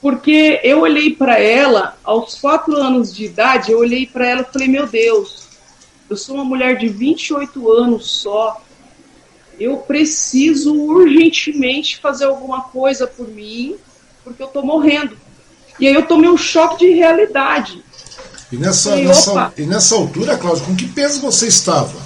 Porque eu olhei para ela, aos quatro anos de idade, eu olhei para ela e falei: Meu Deus, eu sou uma mulher de 28 anos só, eu preciso urgentemente fazer alguma coisa por mim, porque eu estou morrendo. E aí eu tomei um choque de realidade. E nessa, e, nessa, e nessa altura, Cláudio, com que peso você estava?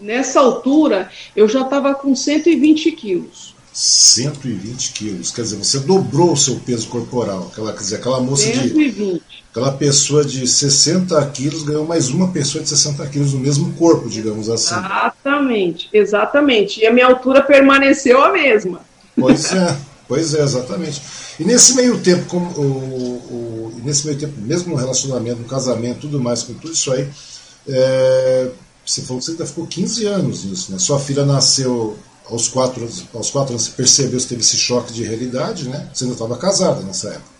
Nessa altura, eu já estava com 120 quilos. 120 quilos, quer dizer, você dobrou o seu peso corporal. Aquela, quer dizer, aquela moça 120. de. Aquela pessoa de 60 quilos ganhou mais uma pessoa de 60 quilos no mesmo corpo, digamos assim. Exatamente, exatamente. E a minha altura permaneceu a mesma. Pois é, pois é, exatamente. E nesse meio tempo, como, o, o, nesse meio tempo, mesmo no relacionamento, no casamento, tudo mais, com tudo isso aí, é, você falou que você ainda ficou 15 anos nisso, né? Sua filha nasceu aos 4 aos quatro anos, você percebeu, você teve esse choque de realidade, né? Você ainda estava casada nessa época.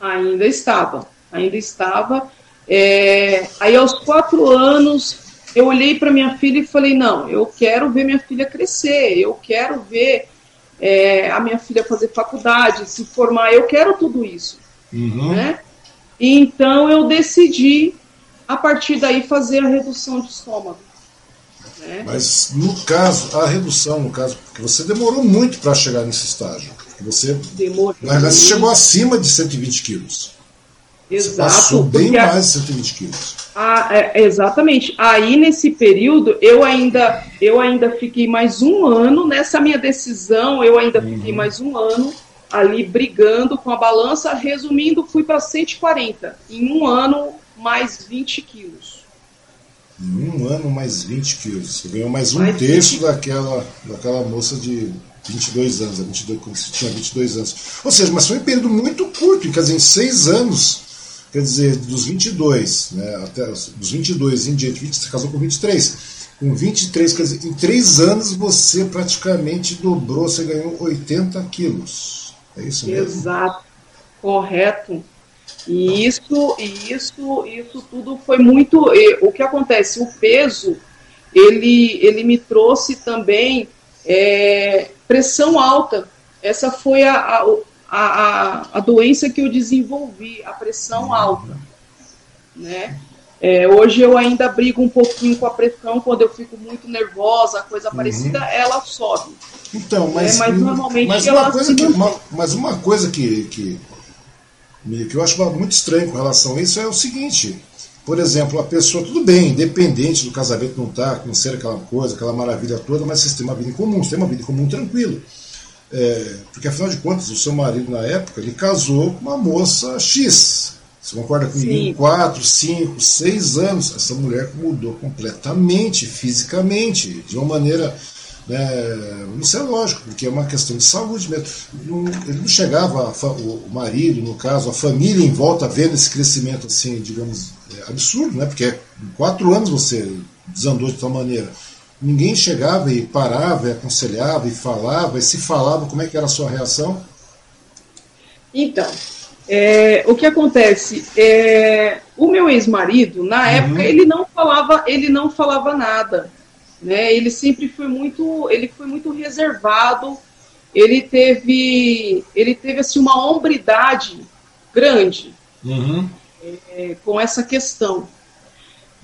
Ainda estava, ainda estava. É, aí aos quatro anos, eu olhei para minha filha e falei, não, eu quero ver minha filha crescer, eu quero ver é, a minha filha fazer faculdade, se formar, eu quero tudo isso. Uhum. Né? Então eu decidi, a partir daí, fazer a redução de estômago. Né? Mas no caso, a redução, no caso, porque você demorou muito para chegar nesse estágio. Você, Demorou. Na verdade, você chegou acima de 120 quilos. Exato. Você passou bem mais de 120 quilos. Ah, é, exatamente. Aí nesse período eu ainda eu ainda fiquei mais um ano nessa minha decisão. Eu ainda uhum. fiquei mais um ano ali brigando com a balança. Resumindo, fui para 140 em um ano mais 20 quilos. Em um ano mais 20 quilos. Você ganhou mais um mais terço 20... daquela daquela moça de 22 anos, 22, quando você tinha 22 anos. Ou seja, mas foi um período muito curto, quer dizer, em seis anos quer dizer, dos 22, né, até dos 22 em diante, 20, você casou com 23. Com 23, quer dizer, em 3 anos você praticamente dobrou, você ganhou 80 quilos. É isso mesmo? Exato, correto. E isso, isso, isso tudo foi muito. O que acontece? O peso, ele, ele me trouxe também é, pressão alta. Essa foi a, a, a, a, a doença que eu desenvolvi, a pressão alta. Né? É, hoje eu ainda brigo um pouquinho com a pressão, quando eu fico muito nervosa, coisa uhum. parecida, ela sobe. Então, mas, é, mas normalmente mas uma ela coisa que, uma, mas uma coisa que, que, que eu acho muito estranho com relação a isso é o seguinte. Por exemplo, a pessoa, tudo bem, independente do casamento não estar, tá, não ser aquela coisa, aquela maravilha toda, mas vocês têm uma vida em comum, você tem uma vida em comum tranquilo. É, porque afinal de contas, o seu marido na época ele casou com uma moça X. Você concorda comigo? Em 4, 5, 6 anos, essa mulher mudou completamente, fisicamente, de uma maneira. Né, isso é lógico, porque é uma questão de saúde mesmo. Não, ele não chegava, o marido, no caso, a família em volta, vendo esse crescimento assim, digamos, é absurdo, né? Porque em quatro anos você desandou de tal maneira ninguém chegava e parava, e aconselhava e falava, e se falava, como é que era a sua reação? Então, é, o que acontece é, o meu ex-marido na uhum. época ele não falava ele não falava nada né ele sempre foi muito ele foi muito reservado ele teve, ele teve assim, uma hombridade grande uhum. é, com essa questão.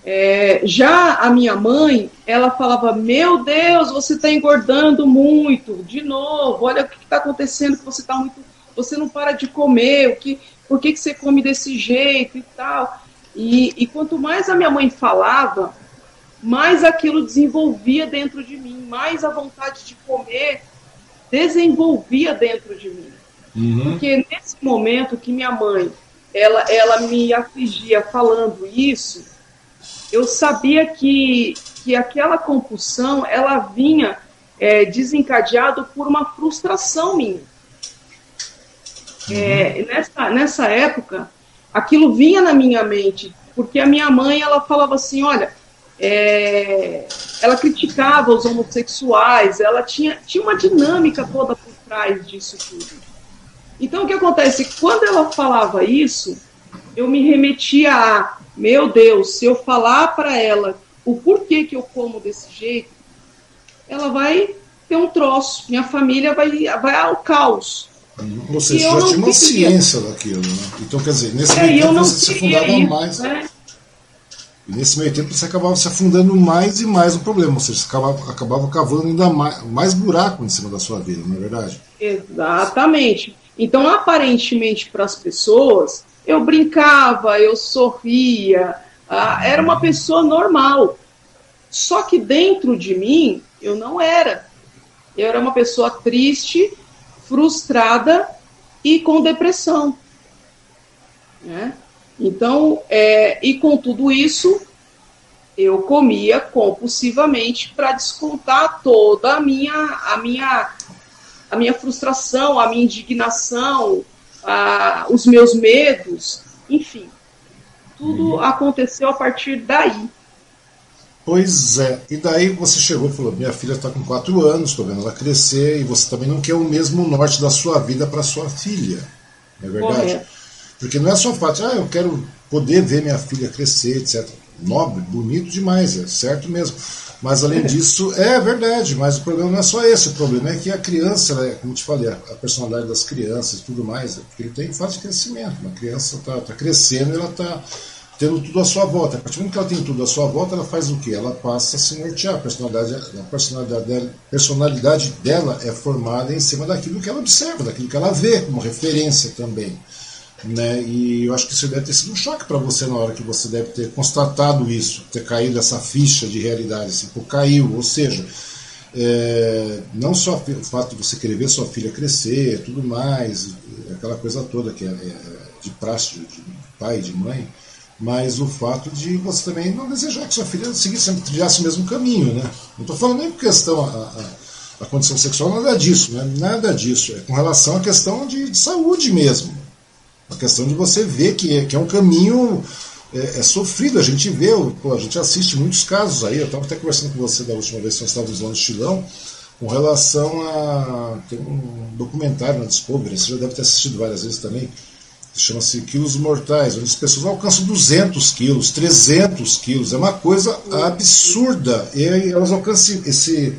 É, já a minha mãe, ela falava: Meu Deus, você está engordando muito, de novo, olha o que está acontecendo, que você está muito. Você não para de comer, o que, por que, que você come desse jeito e tal. E, e quanto mais a minha mãe falava, mais aquilo desenvolvia dentro de mim, mais a vontade de comer desenvolvia dentro de mim. Uhum. Porque nesse momento que minha mãe ela, ela me afligia falando isso, eu sabia que, que aquela compulsão ela vinha é, desencadeado por uma frustração minha. Uhum. É, nessa, nessa época, aquilo vinha na minha mente, porque a minha mãe ela falava assim, olha, é, ela criticava os homossexuais, ela tinha, tinha uma dinâmica toda por trás disso tudo. Então, o que acontece? Quando ela falava isso, eu me remetia a, meu Deus, se eu falar para ela o porquê que eu como desse jeito, ela vai ter um troço, minha família vai, vai ao caos. Seja, já tinha uma ciência daquilo, né? Então, quer dizer, nesse é, tempo você se afundava ir, mais. Né? E nesse meio tempo você acabava se afundando mais e mais no problema, ou seja, você acabava, acabava cavando ainda mais, mais buraco em cima da sua vida, não é verdade? Exatamente. Então, aparentemente, para as pessoas, eu brincava, eu sorria, ah, era uma pessoa normal. Só que dentro de mim, eu não era. Eu era uma pessoa triste, frustrada e com depressão. Né? Então, é, e com tudo isso, eu comia compulsivamente para descontar toda a minha, a minha a minha frustração, a minha indignação, a, os meus medos, enfim. Tudo aconteceu a partir daí. Pois é, e daí você chegou e falou: minha filha está com quatro anos, estou vendo ela crescer, e você também não quer o mesmo norte da sua vida para sua filha. Não é verdade? Correto. Porque não é só o fato ah, eu quero poder ver minha filha crescer, etc. Nobre, bonito demais, é certo mesmo. Mas além disso, é verdade, mas o problema não é só esse, o problema é que a criança, né, como te falei, a personalidade das crianças e tudo mais, é porque ele tem fase de crescimento. Uma criança está tá crescendo e ela está tendo tudo à sua volta. A partir do momento que ela tem tudo à sua volta, ela faz o quê? Ela passa a se nortear. A personalidade, a personalidade, dela, personalidade dela é formada em cima daquilo que ela observa, daquilo que ela vê como referência também. Né? E eu acho que isso deve ter sido um choque para você na hora que você deve ter constatado isso, ter caído essa ficha de realidade, assim, caiu, ou seja, é, não só o fato de você querer ver sua filha crescer, tudo mais, aquela coisa toda que é, é de praxe de, de pai, de mãe, mas o fato de você também não desejar que sua filha seguisse, trilhasse o mesmo caminho, né? Não estou falando nem por questão a, a, a, condição sexual, nada disso, né? Nada disso. É com relação à questão de, de saúde mesmo. A questão de você ver que é, que é um caminho é, é, sofrido. A gente vê, pô, a gente assiste muitos casos aí. Eu estava até conversando com você da última vez que nós estávamos lá no Chilão, com relação a. Tem um documentário na Discovery, você já deve ter assistido várias vezes também, chama-se Quilos Mortais, onde as pessoas alcançam 200 quilos, 300 quilos. É uma coisa absurda. E elas alcançam esse,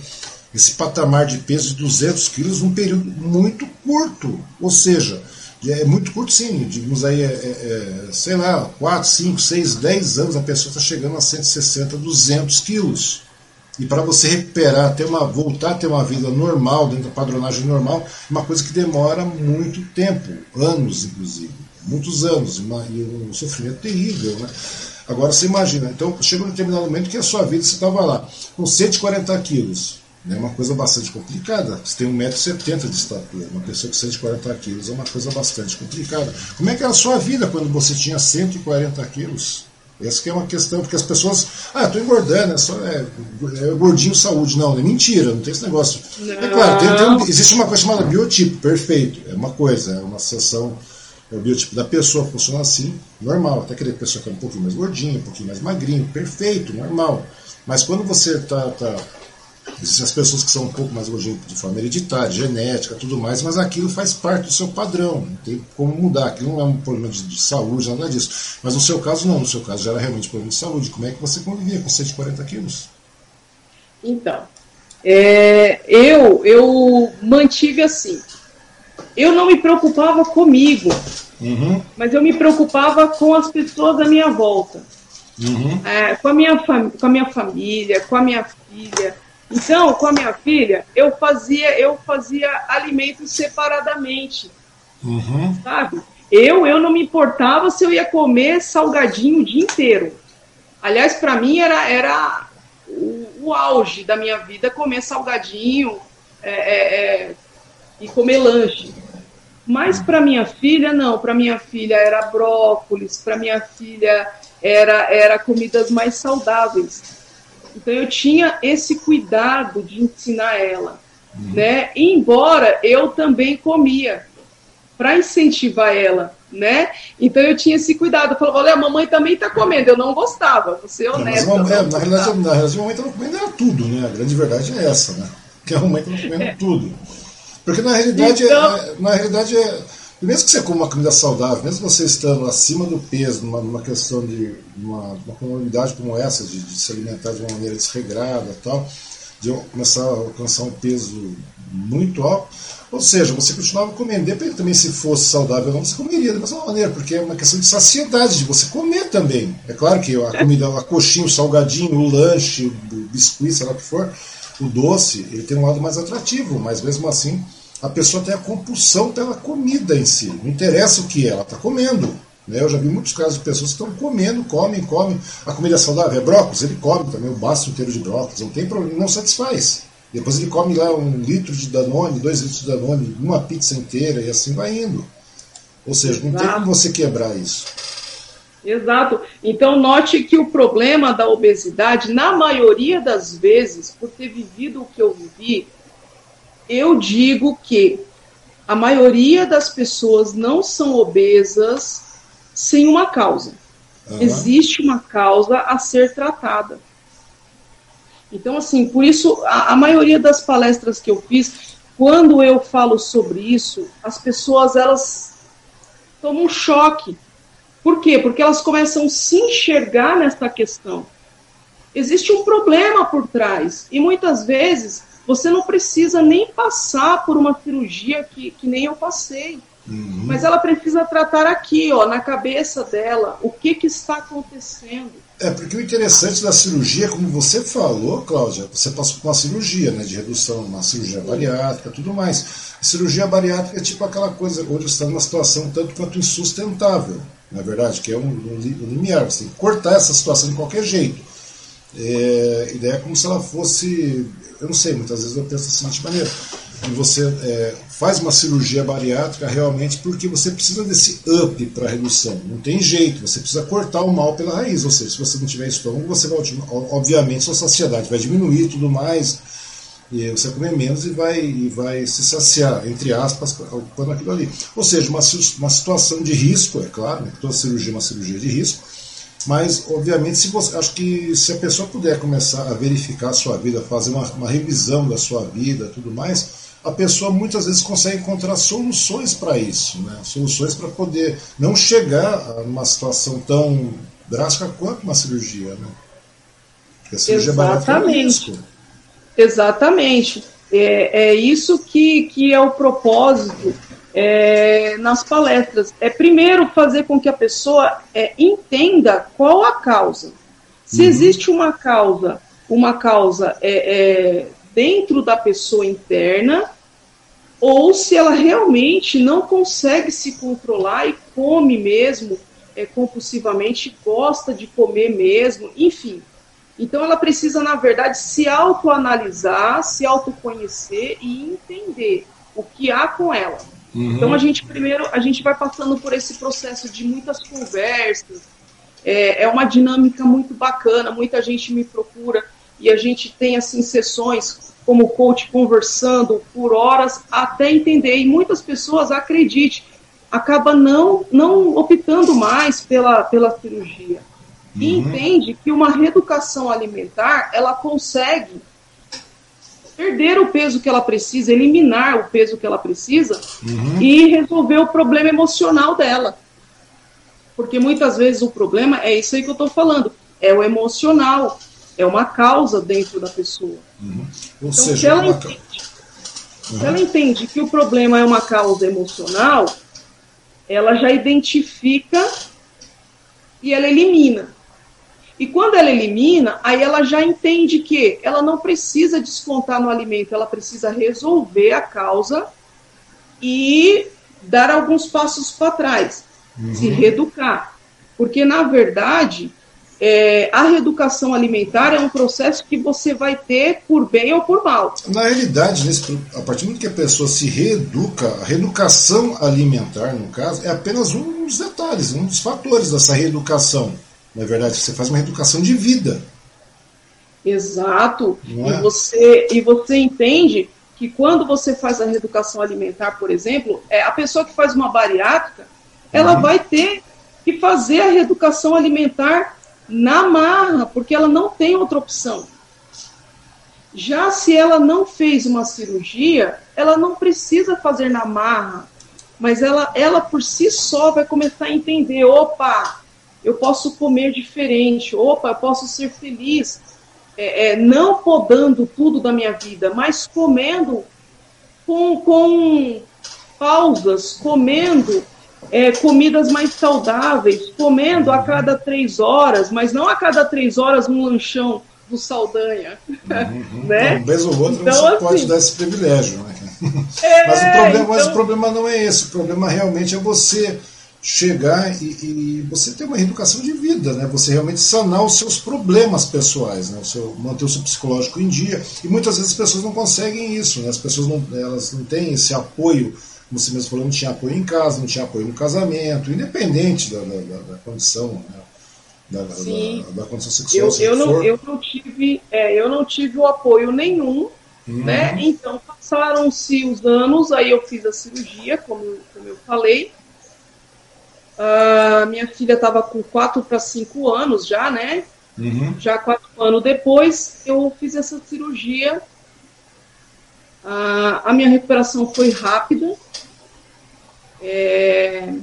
esse patamar de peso de 200 quilos num período muito curto. Ou seja, é muito curto, sim. Digamos aí, é, é, é sei lá, 4, 5, 6, 10 anos a pessoa está chegando a 160, 200 quilos. E para você recuperar, ter uma, voltar a ter uma vida normal, dentro da padronagem normal, é uma coisa que demora muito tempo, anos inclusive, muitos anos, e um sofrimento terrível. Né? Agora você imagina, então chega um determinado momento que a sua vida você estava lá com 140 quilos é uma coisa bastante complicada. Você tem 1,70m de estatura, uma pessoa com 140 quilos é uma coisa bastante complicada. Como é que era a sua vida quando você tinha 140 quilos? Essa que é uma questão, porque as pessoas. Ah, estou engordando, é, só, é, é gordinho saúde. Não, é mentira, não tem esse negócio. Não. É claro, tem, tem, existe uma coisa chamada biotipo, perfeito. É uma coisa, é uma seção. É o biotipo da pessoa funciona assim, normal. Até aquele pessoa que é um pouquinho mais gordinho, um pouquinho mais magrinho, perfeito, normal. Mas quando você está tá Existem as pessoas que são um pouco mais gordinhas de forma hereditária, genética, tudo mais, mas aquilo faz parte do seu padrão, não tem como mudar. Aquilo não é um problema de, de saúde, nada disso. Mas no seu caso, não. No seu caso, já era realmente problema de saúde. Como é que você convivia com 140 quilos? Então, É, eu, eu mantive assim. Eu não me preocupava comigo, uhum. mas eu me preocupava com as pessoas à minha volta. Uhum. É, com, a minha com a minha família, com a minha filha. Então, com a minha filha, eu fazia, eu fazia alimentos separadamente. Uhum. Sabe? Eu, eu não me importava se eu ia comer salgadinho o dia inteiro. Aliás, para mim era, era o, o, auge da minha vida comer salgadinho é, é, é e comer lanche. Mas para minha filha, não. Para minha filha era brócolis, para minha filha era, era comidas mais saudáveis. Então eu tinha esse cuidado de ensinar ela. Uhum. Né? Embora eu também comia para incentivar ela, né? Então eu tinha esse cuidado. Eu falava, olha, a mamãe também está comendo. Eu não gostava, vou ser honesta. É, é, na, realidade, na realidade, a mamãe estava comendo era tudo, né? A grande verdade é essa, né? Que a mamãe estava comendo é. tudo. Porque na realidade, é, então... é, na realidade é, mesmo que você coma uma comida saudável, mesmo você estando acima do peso, numa, numa questão de uma, uma comunidade como essa, de, de, se alimentar de uma maneira desregrada tal, de começar a alcançar um peso muito alto, ou seja, você continuava comendo, independente também se fosse saudável ou não, você comeria da mesma maneira, porque é uma questão de saciedade, de você comer também. É claro que a comida, a coxinha, o salgadinho, o lanche, o biscuit, sei lá o que for, o doce, ele tem um lado mais atrativo, mas mesmo assim a pessoa tem a compulsão pela comida em si. Não interessa o que ela está comendo. Né? Eu já vi muitos casos de pessoas que estão comendo, comem, comem. A comida saudável é brócolis, ele come também o baço inteiro de brócolis, não tem problema, não satisfaz. Depois ele come lá um litro de Danone, dois litros de Danone, uma pizza inteira e assim vai indo. Ou seja, não Exato. tem como você quebrar isso. Exato. Então, note que o problema da obesidade, na maioria das vezes, por ter vivido o que eu vivi, eu digo que a maioria das pessoas não são obesas sem uma causa. Uhum. Existe uma causa a ser tratada. Então, assim, por isso, a, a, maioria das palestras que eu fiz, quando eu falo sobre isso, as pessoas, elas tomam um choque. Por quê? Porque elas começam a se enxergar nessa questão. Existe um problema por trás. E muitas vezes, você não precisa nem passar por uma cirurgia que, que nem eu passei. Uhum. Mas ela precisa tratar aqui, ó, na cabeça dela, o que, que está acontecendo. É, porque o interessante da cirurgia, como você falou, Cláudia, você passou por uma cirurgia, né, de redução, uma cirurgia bariátrica, tudo mais. A cirurgia bariátrica é tipo aquela coisa onde você está numa situação tanto quanto insustentável, na é verdade, que é um, um, um limiar. Você tem que cortar essa situação de qualquer jeito. É, a ideia é como se ela fosse, eu não sei, muitas vezes eu penso assim de maneira e você é, faz uma cirurgia bariátrica realmente porque você precisa desse up para redução. Não tem jeito, você precisa cortar o mal pela raiz. Ou seja, se você não tiver estômago, você vai, obviamente, sua saciedade vai diminuir tudo mais. E você vai comer menos e vai, e vai se saciar, entre aspas, ocupando aquilo ali. Ou seja, uma, uma situação de risco, é claro, né? toda cirurgia é uma cirurgia de risco, mas obviamente se você, acho que se a pessoa puder começar a verificar a sua vida, fazer uma, uma revisão da sua vida, tudo mais, a pessoa muitas vezes consegue encontrar soluções para isso, né? soluções para poder não chegar a uma situação tão drástica quanto uma cirurgia. Né? Porque a cirurgia Exatamente. É Exatamente. É, é isso que, que é o propósito é, nas palestras. É primeiro fazer com que a pessoa é, entenda qual a causa. Se uhum. existe uma causa, uma causa é, é dentro da pessoa interna, ou se ela realmente não consegue se controlar e come mesmo é, compulsivamente, gosta de comer mesmo, enfim. Então ela precisa, na verdade, se autoanalisar, se autoconhecer e entender o que há com ela. Uhum. Então a gente primeiro a gente vai passando por esse processo de muitas conversas. É, é uma dinâmica muito bacana, muita gente me procura e a gente tem assim sessões como coach conversando por horas até entender. E muitas pessoas, acredite, acaba não, não optando mais pela, pela cirurgia. Uhum. E entende que uma reeducação alimentar, ela consegue perder o peso que ela precisa, eliminar o peso que ela precisa uhum. e resolver o problema emocional dela. Porque muitas vezes o problema é isso aí que eu estou falando, é o emocional. é uma causa dentro da pessoa. Uhum. Ou então, seja, se ela, entende, uhum. se ela entende que o problema é uma causa emocional, ela já identifica e ela elimina. E quando ela elimina, aí ela já entende que ela não precisa descontar no alimento, ela precisa resolver a causa e dar alguns passos para trás, uhum. se reeducar. Porque, na verdade, é, a reeducação alimentar é um processo que você vai ter por bem ou por mal. Na realidade, nesse, a partir do momento que a pessoa se reeduca, a reeducação alimentar, no caso, é apenas um dos detalhes, um dos fatores dessa reeducação. Na é verdade, você faz uma reeducação de vida. Exato. É? E, você, e você entende que quando você faz a reeducação alimentar, por exemplo, é, a pessoa que faz uma bariátrica, ela uhum. vai ter que fazer a reeducação alimentar na marra, porque ela não tem outra opção. Já se ela não fez uma cirurgia, ela não precisa fazer na marra, mas ela, ela por si só vai começar a entender: opa, eu posso comer diferente, opa, eu posso ser feliz, é, é, não podando tudo da minha vida, mas comendo com, com pausas, comendo é, comidas mais saudáveis, comendo a cada três horas, mas não a cada três horas um lanchão do Saldanha. Uhum. né? Uma vez ou outra então, você assim, pode dar esse privilégio. Né? É, mas, o problema, então... mas o problema não é esse, o problema realmente é você chegar e, e, você ter uma reeducação de vida, né? Você realmente sanar os seus problemas pessoais, né? O seu, manter o seu psicológico em dia. E muitas vezes as pessoas não conseguem isso, né? As pessoas não, elas não têm esse apoio, como você mesmo falou, não tinha apoio em casa, não tinha apoio no casamento, independente da, da, da condição, né? Da, da, da, condição sexual. Eu, eu, não, eu, não tive, é, eu não tive o apoio nenhum, uhum. né? Então passaram-se os anos, aí eu fiz a cirurgia, como, como eu falei, Uh, minha filha estava com 4 para 5 anos já, né? Uhum. Já quatro anos depois, eu fiz essa cirurgia. Uh, a minha recuperação foi rápida. É...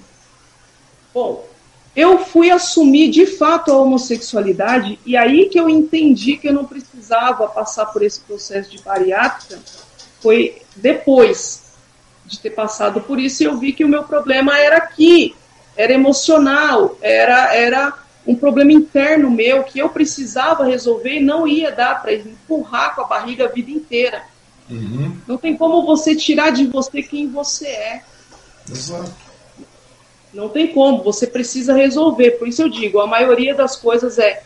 Bom, eu fui assumir de fato a homossexualidade e aí que eu entendi que eu não precisava passar por esse processo de bariátrica foi depois de ter passado por isso e eu vi que o meu problema era aqui, era emocional, era, era um problema interno meu que eu precisava resolver e não ia dar para empurrar com a barriga a vida inteira. Uhum. Não tem como você tirar de você quem você é. Exato. Não tem como, você precisa resolver. Por isso eu digo, a maioria das coisas é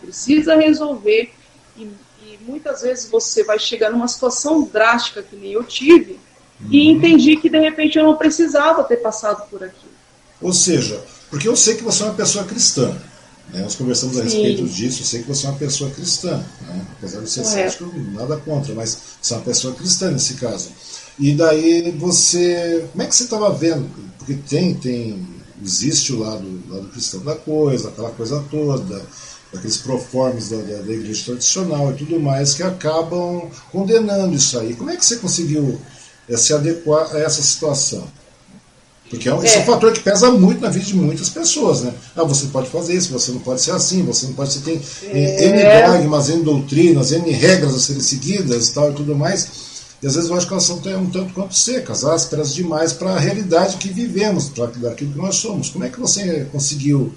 precisa resolver e, e muitas vezes você vai chegar numa situação drástica que nem eu tive e entendi que de repente eu não precisava ter passado por aquilo. Ou seja, porque eu sei que você é uma pessoa cristã. Né? Nós conversamos a respeito disso, eu sei que você é uma pessoa cristã. Né? Apesar de ser cético, nada contra, mas você é uma pessoa cristã nesse caso. E daí você. Como é que você estava vendo? Porque tem, tem. Existe o lado, lado cristão da coisa, aquela coisa toda, aqueles proformes da, da, da igreja tradicional e tudo mais que acabam condenando isso aí. Como é que você conseguiu é se adequar a essa situação. Porque é um, é. é um fator que pesa muito na vida de muitas pessoas, né? Ah, você pode fazer isso, você não pode ser assim, você não pode ser. Tem é. N dogmas, N doutrinas, N regras a serem seguidas e tal e tudo mais. E às vezes eu acho que elas são um tanto quanto secas, ásperas demais para a realidade que vivemos, para aquilo que nós somos. Como é que você conseguiu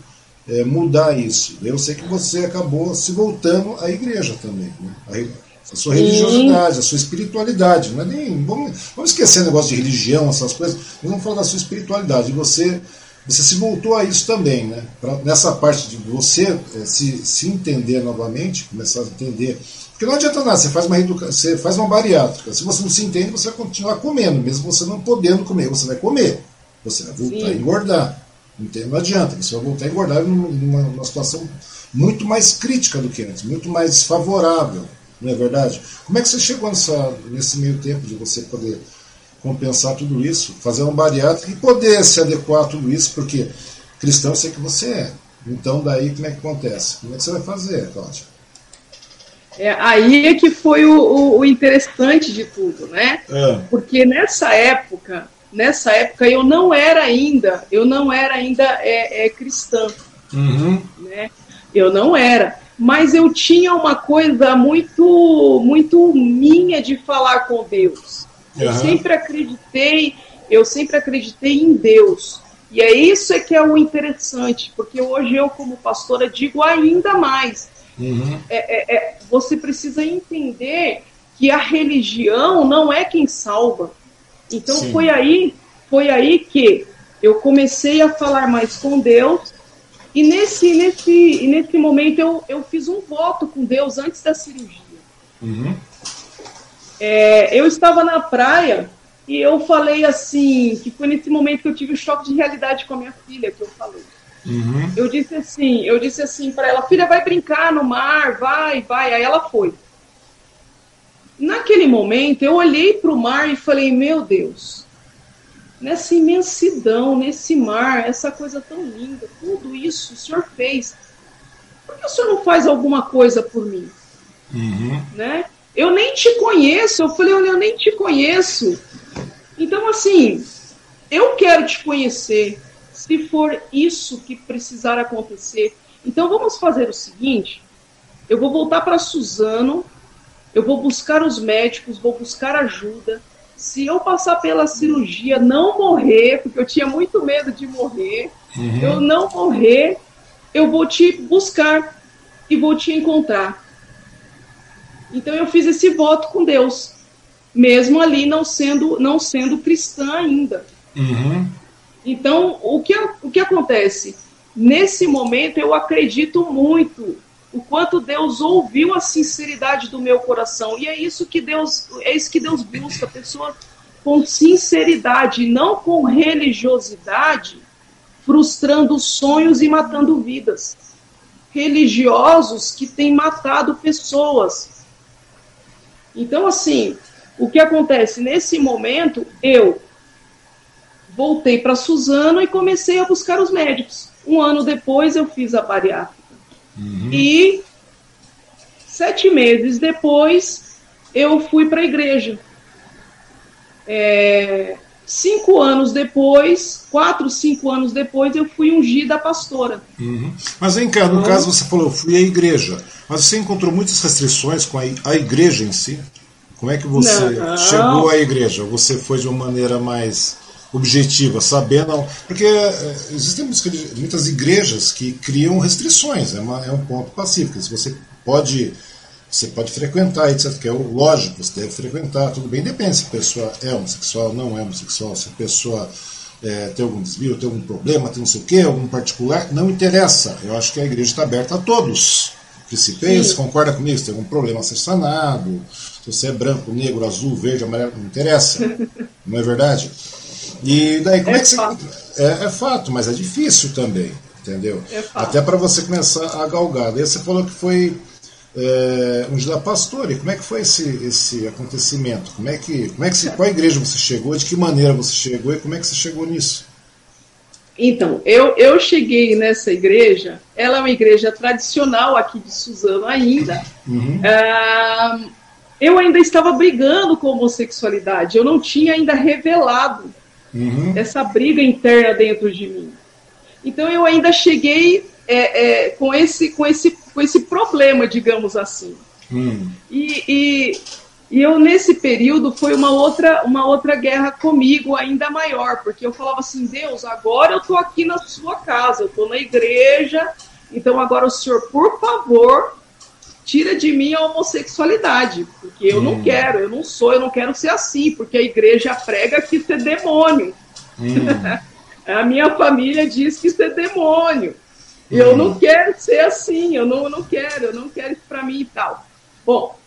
é, mudar isso? Eu sei que você acabou se voltando à igreja também. Né? A sua religiosidade, a sua espiritualidade. Não é nem, vamos, vamos esquecer o negócio de religião, essas coisas, vamos falar da sua espiritualidade. Você, você se voltou a isso também, né? Pra, nessa parte de você é, se, se entender novamente, começar a entender. Porque não adianta nada, você faz uma você faz uma bariátrica. Se você não se entende, você vai continuar comendo, mesmo você não podendo comer, você vai comer. Você vai voltar Sim. a engordar. Não, não adianta, você vai voltar a engordar numa, numa situação muito mais crítica do que antes, muito mais desfavorável não é verdade? Como é que você chegou nessa, nesse meio tempo de você poder compensar tudo isso, fazer um bariátrico e poder se adequar a tudo isso, porque cristão eu sei que você é. Então daí como é que acontece? Como é que você vai fazer, Cláudia? É, aí é que foi o, o, o interessante de tudo, né? É. Porque nessa época, nessa época eu não era ainda, eu não era ainda é, é cristã, uhum. né? Eu não era. Mas eu tinha uma coisa muito, muito minha de falar com Deus. Eu uhum. sempre acreditei, eu sempre acreditei em Deus. E é isso é que é o interessante, porque hoje eu, como pastora, digo ainda mais. Uhum. É, é, é, você precisa entender que a religião não é quem salva. Então Sim. foi aí, foi aí que eu comecei a falar mais com Deus e nesse, nesse, nesse momento eu, eu fiz um voto com Deus antes da cirurgia. Uhum. É, eu estava na praia e eu falei assim, que foi nesse momento que eu tive o um choque de realidade com a minha filha, que eu falei. Uhum. Eu disse assim, eu disse assim para ela, filha, vai brincar no mar, vai, vai. Aí ela foi. Naquele momento, eu olhei para o mar e falei, meu Deus, nessa imensidão, nesse mar, essa coisa tão linda, tudo isso o Senhor fez. Por que o Senhor não faz alguma coisa por mim? Uhum. Né? Eu nem te conheço. Eu falei, olha, eu nem te conheço. Então, assim, eu quero te conhecer. Se for isso que precisar acontecer. Então, vamos fazer o seguinte: eu vou voltar para Suzano, eu vou buscar os médicos, vou buscar ajuda se eu passar pela cirurgia, não morrer, porque eu tinha muito medo de morrer, uhum. eu não morrer, eu vou te buscar e vou te encontrar. Então eu fiz esse voto com Deus, mesmo ali não sendo não sendo cristã ainda. Uhum. Então o que o que acontece nesse momento eu acredito muito o quanto Deus ouviu a sinceridade do meu coração. E é isso que Deus, é isso que Deus busca, pessoa com sinceridade, não com religiosidade, frustrando sonhos e matando vidas. Religiosos que têm matado pessoas. Então, assim, o que acontece nesse momento, eu voltei para Suzano e comecei a buscar os médicos. Um ano depois eu fiz a bariátrica. Uhum. E sete meses depois eu fui para a igreja. É, cinco anos depois, quatro, cinco anos depois, eu fui ungida pastora. Uhum. Mas vem cá, no então, caso você falou, fui à igreja, mas você encontrou muitas restrições com a, a igreja em si? Como é que você não. chegou à igreja? Você foi de uma maneira mais objetiva, sabendo. Porque é, existem muitas igrejas que criam restrições, é, uma, é um ponto pacífico. Se você pode. Você pode frequentar, etc. Que é lógico, você deve frequentar, tudo bem. Depende se a pessoa é homossexual, não é homossexual, se a pessoa é, tem algum desvio, tem algum problema, tem não sei o quê, algum particular, não interessa. Eu acho que a igreja está aberta a todos. Principei, você concorda comigo? Se tem algum problema a ser sanado, se você é branco, negro, azul, verde, amarelo, não interessa. Não é verdade? E daí como é, é que fato. você. É, é, fato, mas é difícil também, entendeu? É Até para você começar a galgar. Daí você falou que foi é, um da pastora. E como é que foi esse, esse acontecimento? Como é que, como é que qual igreja você chegou? De que maneira você chegou e como é que você chegou nisso? Então, eu, eu cheguei nessa igreja, ela é uma igreja tradicional aqui de Suzano ainda. Uhum. Ah, eu ainda estava brigando com a homossexualidade, eu não tinha ainda revelado uhum. essa briga interna dentro de mim. Então eu ainda cheguei é, é, com, esse, com, esse, com esse problema, digamos assim. Uhum. E, e, e, eu, nesse período, foi uma outra, uma outra guerra comigo ainda maior, porque eu falava assim: Deus, agora eu estou aqui na sua casa, eu estou na igreja, então agora o senhor, por favor, tira de mim a homossexualidade, porque eu hum. não quero, eu não sou, eu não quero ser assim, porque a igreja prega que isso é demônio. Hum. a minha família diz que isso é demônio. Hum. Eu não quero ser assim, eu não, eu não quero, eu não quero isso para mim e tal. Bom,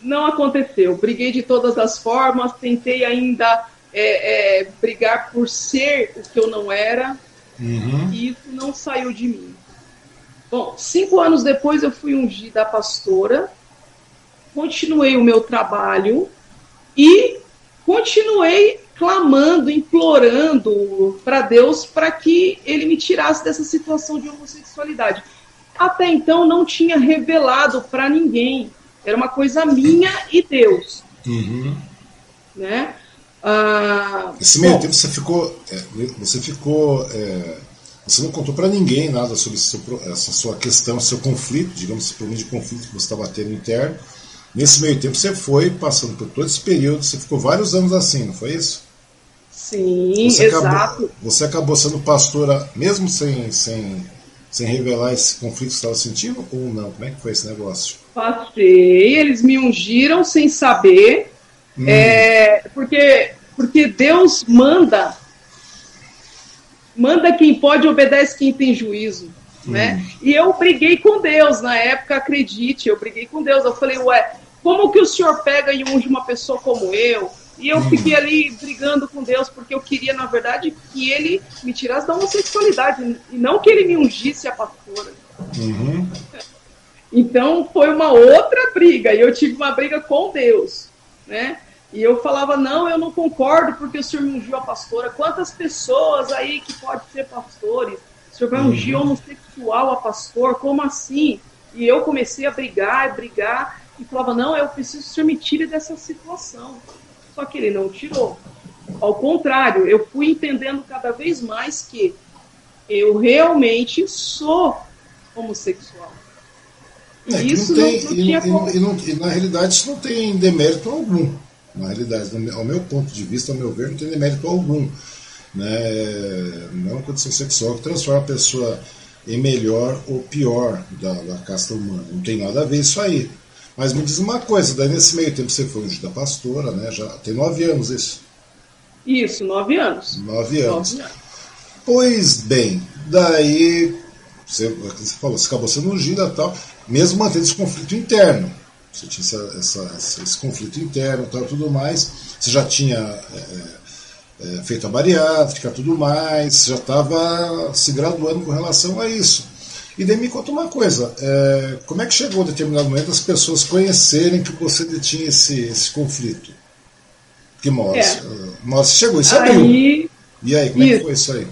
não aconteceu. Briguei de todas as formas, tentei ainda é, é, brigar por ser o que eu não era, uhum. e isso não saiu de mim. Bom, cinco anos depois eu fui ungida pastora, continuei o meu trabalho e continuei clamando, implorando para Deus para que ele me tirasse dessa situação de homossexualidade. Até então não tinha revelado para ninguém. Era uma coisa minha e Deus. Uhum. Né? Ah, Esse meio bom, tempo você ficou, é, você ficou é Você não contou para ninguém nada sobre seu, essa sua questão, seu conflito, digamos, esse problema de conflito que você estava tendo interno. Nesse meio tempo você foi passando por todo esse período, você ficou vários anos assim, não foi isso? Sim, você exato. Acabou, você acabou sendo pastora, mesmo sem, sem, sem revelar esse conflito que você estava sentindo, ou não? Como é que foi esse negócio? Passei, eles me ungiram sem saber, hum. é, porque, porque Deus manda manda quem pode, obedece quem tem juízo. Né? Hum. E eu briguei com Deus na época, acredite, eu briguei com Deus. Eu falei, ué, como que o senhor pega e unge uma pessoa como eu? E eu hum. fiquei ali brigando com Deus, porque eu queria, na verdade, que ele me tirasse da homossexualidade, e não que ele me ungisse a pastora. Uhum. Então foi uma outra briga, e eu tive uma briga com Deus, né? E eu falava, não, eu não concordo porque o senhor me ungiu a pastora. Quantas pessoas aí que pode ser pastores? O senhor vai ungir uhum. homossexual a pastor? Como assim? E eu comecei a brigar, a brigar, e falava, não, eu preciso que o senhor me tire dessa situação. Só que ele não tirou. Ao contrário, eu fui entendendo cada vez mais que eu realmente sou homossexual. É, isso não, tem, não, não tinha e, e, e, na realidade isso não tem demérito algum. Na realidade, ao meu ponto de vista, ao meu ver, não tem demérito algum. Né? Não é uma condição sexual que transforma a pessoa em melhor ou pior da, da casta humana. Não tem nada a ver isso aí. Mas me diz uma coisa, daí nesse meio tempo você foi ungido da pastora, né? Já tem nove anos isso. Isso, nove anos. Nove anos. Nove anos. Pois bem, daí você, você falou, você acabou sendo ungida e tal, mesmo mantendo esse conflito interno. Você tinha essa, essa, esse conflito interno e tudo mais. Você já tinha é, é, feito a bariátrica tudo mais, já estava se graduando com relação a isso. E daí me conta uma coisa, é, como é que chegou a determinado momento as pessoas conhecerem que você tinha esse, esse conflito? Que mostra, é. mostra chegou e sabia. Aí, e aí, como isso. é que foi isso aí?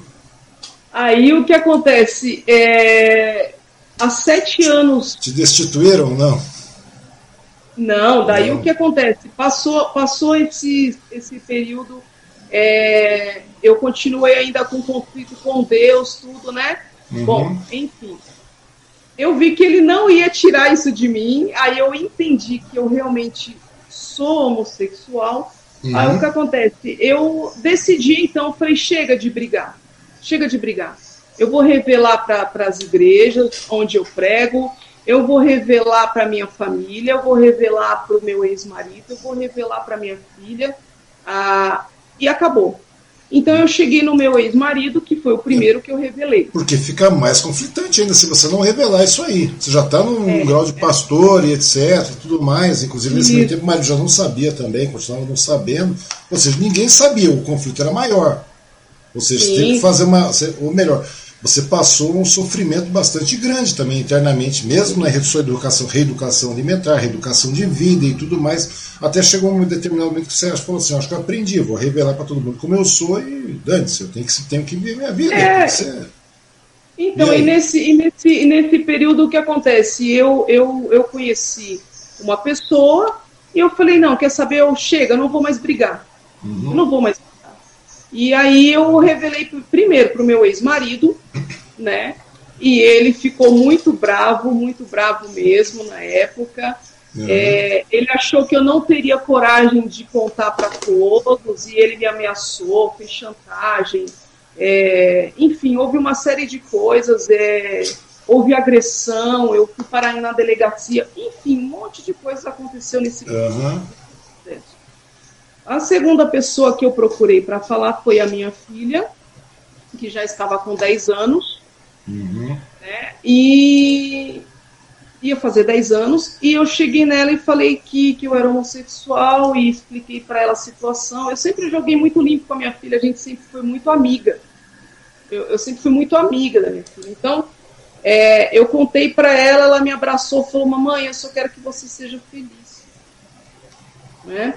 Aí o que acontece é há sete anos. Te destituíram ou não? Não, daí não. o que acontece? Passou, passou esse, esse período, é, eu continuei ainda com conflito com Deus, tudo, né? Uhum. Bom, enfim. Eu vi que ele não ia tirar isso de mim, aí eu entendi que eu realmente sou homossexual. Uhum. Aí o que acontece? Eu decidi então, falei, chega de brigar, chega de brigar. Eu vou revelar para as igrejas onde eu prego, eu vou revelar para minha família, eu vou revelar para o meu ex-marido, eu vou revelar para minha filha, ah, e acabou. Então eu cheguei no meu ex-marido, que foi o primeiro que eu revelei. Porque fica mais conflitante ainda se você não revelar isso aí. Você já está num é, grau de pastor é. e etc, tudo mais. Inclusive nesse meio tempo o marido já não sabia também, continuava não sabendo. Ou seja, ninguém sabia, o conflito era maior. Ou seja, Sim. você tem que fazer uma. Ou melhor, você passou um sofrimento bastante grande também internamente, mesmo na sua educação, reeducação alimentar, reeducação de vida e tudo mais, até chegou um determinado momento que você falou assim, acho que eu aprendi, vou revelar para todo mundo como eu sou e dane-se, eu tenho que, tenho que viver minha vida. É. Então, e, e, nesse, e, nesse, e nesse período o que acontece? Eu, eu, eu conheci uma pessoa e eu falei, não, quer saber, eu chega, eu não vou mais brigar. Uhum. Eu não vou mais e aí eu revelei primeiro para o meu ex-marido, né? E ele ficou muito bravo, muito bravo mesmo na época. Uhum. É, ele achou que eu não teria coragem de contar para todos e ele me ameaçou, fez chantagem. É, enfim, houve uma série de coisas. É, houve agressão, eu fui parar na delegacia. Enfim, um monte de coisas aconteceu nesse uhum. A segunda pessoa que eu procurei para falar foi a minha filha, que já estava com 10 anos. Uhum. Né? E ia fazer 10 anos. E eu cheguei nela e falei que, que eu era homossexual e expliquei para ela a situação. Eu sempre joguei muito limpo com a minha filha, a gente sempre foi muito amiga. Eu, eu sempre fui muito amiga da minha filha. Então, é, eu contei para ela, ela me abraçou, falou: Mamãe, eu só quero que você seja feliz. Né?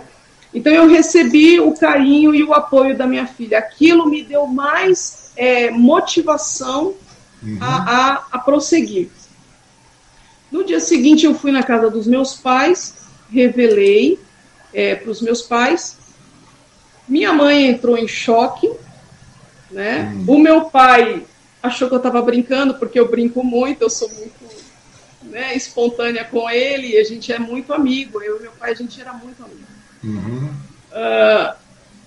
Então eu recebi o carinho e o apoio da minha filha. Aquilo me deu mais é, motivação uhum. a, a, a prosseguir. No dia seguinte eu fui na casa dos meus pais, revelei é, para os meus pais. Minha mãe entrou em choque, né? Uhum. O meu pai achou que eu estava brincando, porque eu brinco muito, eu sou muito né, espontânea com ele, e a gente é muito amigo. Eu e meu pai, a gente era muito amigo. Uhum. Uh,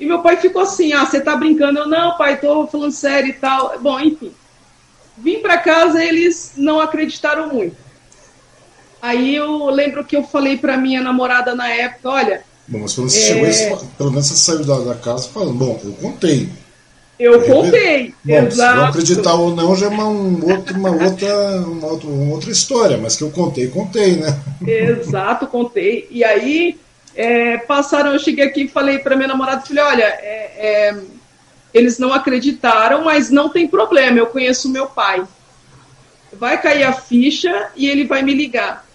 e meu pai ficou assim: ah, você tá brincando? Eu, não, pai, tô falando sério e tal. Bom, enfim. Vim para casa, eles não acreditaram muito. Aí eu lembro que eu falei para minha namorada na época: olha. Bom, mas quando você é... chegou, pelo menos você saiu da, da casa falando: bom, eu contei. Eu contei. Bom, exato. Se não acreditar ou não já é uma, um outro, uma, outra, uma, outra, uma outra história, mas que eu contei, contei, né? Exato, contei. E aí é, passaram, eu cheguei aqui e falei para minha namorada, falei, olha, é, é, eles não acreditaram, mas não tem problema, eu conheço meu pai. Vai cair a ficha e ele vai me ligar.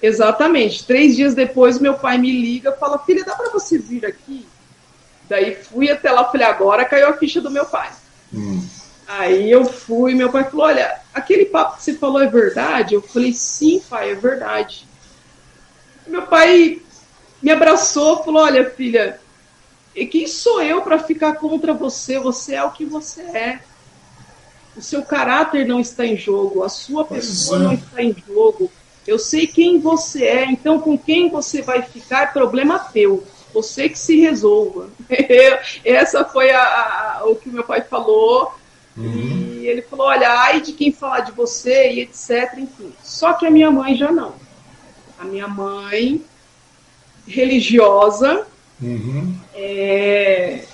Exatamente. Três dias depois, meu pai me liga fala, filha, dá para você vir aqui? Daí fui até lá, falei, agora caiu a ficha do meu pai. Hum. Aí eu fui, meu pai falou, olha, aquele papo que você falou é verdade? Eu falei, sim, pai, é verdade. Meu pai me abraçou, falou, olha, filha, e quem sou eu para ficar contra você? Você é o que você é. O seu caráter não está em jogo, a sua pessoa não está em jogo. Eu sei quem você é, então com quem você vai ficar é problema teu você que se resolva. Essa foi a, a, o que meu pai falou. Uhum. E ele falou: olha, ai de quem falar de você e etc. Enfim. Só que a minha mãe já não. A minha mãe, religiosa, uhum. é,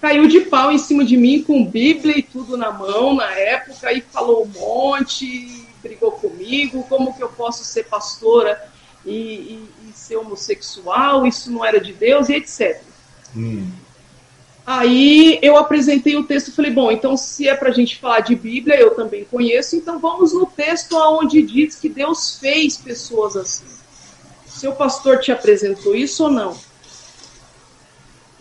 caiu de pau em cima de mim com Bíblia e tudo na mão na época e falou um monte, brigou comigo, como que eu posso ser pastora e, e, e ser homossexual, isso não era de Deus e etc. Hum. Aí eu apresentei o texto e falei, bom, então se é para a gente falar de Bíblia, eu também conheço, então vamos no texto onde diz que Deus fez pessoas assim. Seu pastor te apresentou isso ou não?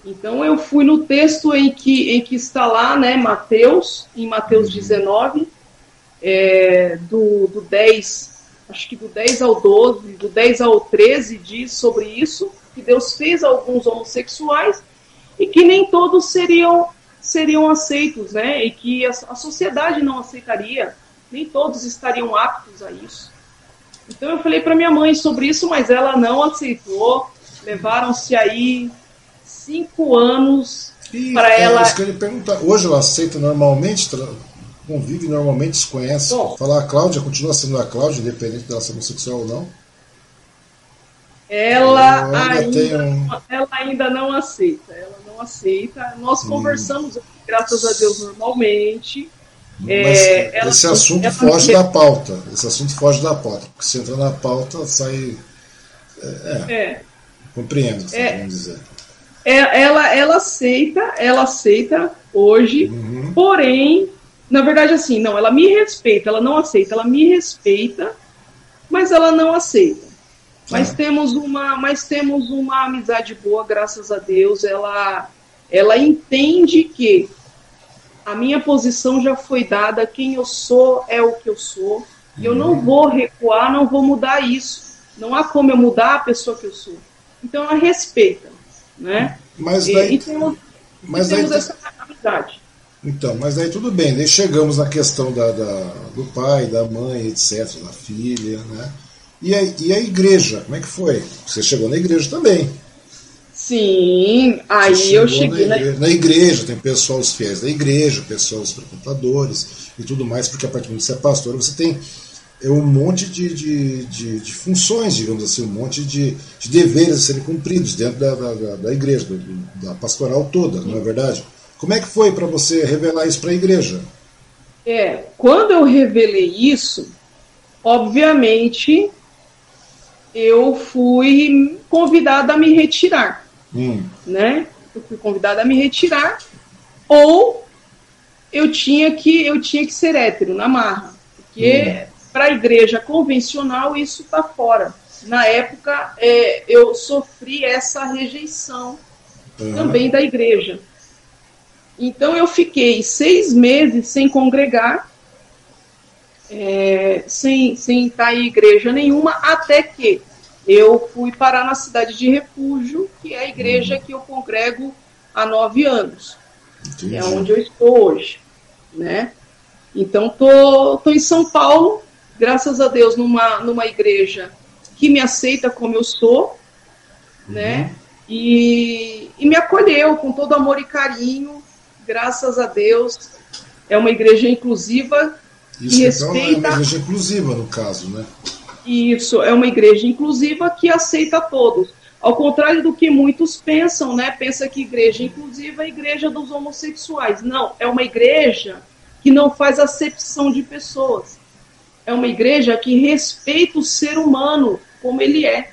Então eu fui no texto em que, em que está lá, né, Mateus, em Mateus 19, é, do, do 10 acho que do 10 ao 12, do 10 ao 13 diz sobre isso, que Deus fez alguns homossexuais e que nem todos seriam seriam aceitos, né? E que a, a sociedade não aceitaria, nem todos estariam aptos a isso. Então eu falei para minha mãe sobre isso, mas ela não aceitou. Levaram-se aí cinco anos para é, ela. Isso que eu perguntar. Hoje ela aceita normalmente convive normalmente, se conhece. Bom, Falar a Cláudia, continua sendo a Cláudia, independente dela ser homossexual ou não? Ela, ainda, um... ela ainda não aceita. Ela não aceita. Nós hum. conversamos, graças a Deus, normalmente. É, esse assunto ela foge da pauta. Esse assunto foge da pauta. Porque se entra na pauta, sai. É. é. é. Compreendo o que é, dizer. É, ela, ela aceita, ela aceita hoje, uhum. porém na verdade, assim, não, ela me respeita, ela não aceita, ela me respeita, mas ela não aceita. Mas é. temos uma, mas temos uma amizade boa, graças a Deus. Ela, ela entende que a minha posição já foi dada, quem eu sou é o que eu sou. E eu não uhum. vou recuar, não vou mudar isso. Não há como eu mudar a pessoa que eu sou. Então ela respeita, né? Mas daí, e, e temos, mas e temos daí, essa amizade. Então, mas aí tudo bem, daí chegamos na questão da, da, do pai, da mãe, etc., da filha, né? E a, e a igreja, como é que foi? Você chegou na igreja também. Sim, aí eu cheguei na igreja, na... na igreja. tem pessoal, os fiéis da igreja, pessoal, os frequentadores e tudo mais, porque a partir do momento que você é pastor, você tem é um monte de, de, de, de, funções, digamos assim, um monte de, de deveres a serem cumpridos dentro da, da, da igreja, do, da pastoral toda, não é verdade? Como é que foi para você revelar isso para a igreja? É, quando eu revelei isso, obviamente eu fui convidada a me retirar, hum. né? Eu fui convidada a me retirar, ou eu tinha que eu tinha que ser hétero na marra, porque hum. para a igreja convencional isso está fora. Na época é, eu sofri essa rejeição uhum. também da igreja. Então eu fiquei seis meses sem congregar, é, sem, sem estar em igreja nenhuma, até que eu fui parar na cidade de Refúgio, que é a igreja uhum. que eu congrego há nove anos, Entendi. é onde eu estou hoje, né? Então, tô, tô em São Paulo, graças a Deus, numa, numa igreja que me aceita como eu sou, uhum. né? E, e me acolheu com todo amor e carinho, graças a Deus. É uma igreja inclusiva Isso, que então respeita... é uma igreja inclusiva, no caso, né? Isso, é uma igreja inclusiva que aceita todos. Ao contrário do que muitos pensam, né? Pensa que igreja inclusiva é a igreja dos homossexuais. Não, é uma igreja que não faz acepção de pessoas. É uma igreja que respeita o ser humano como ele é,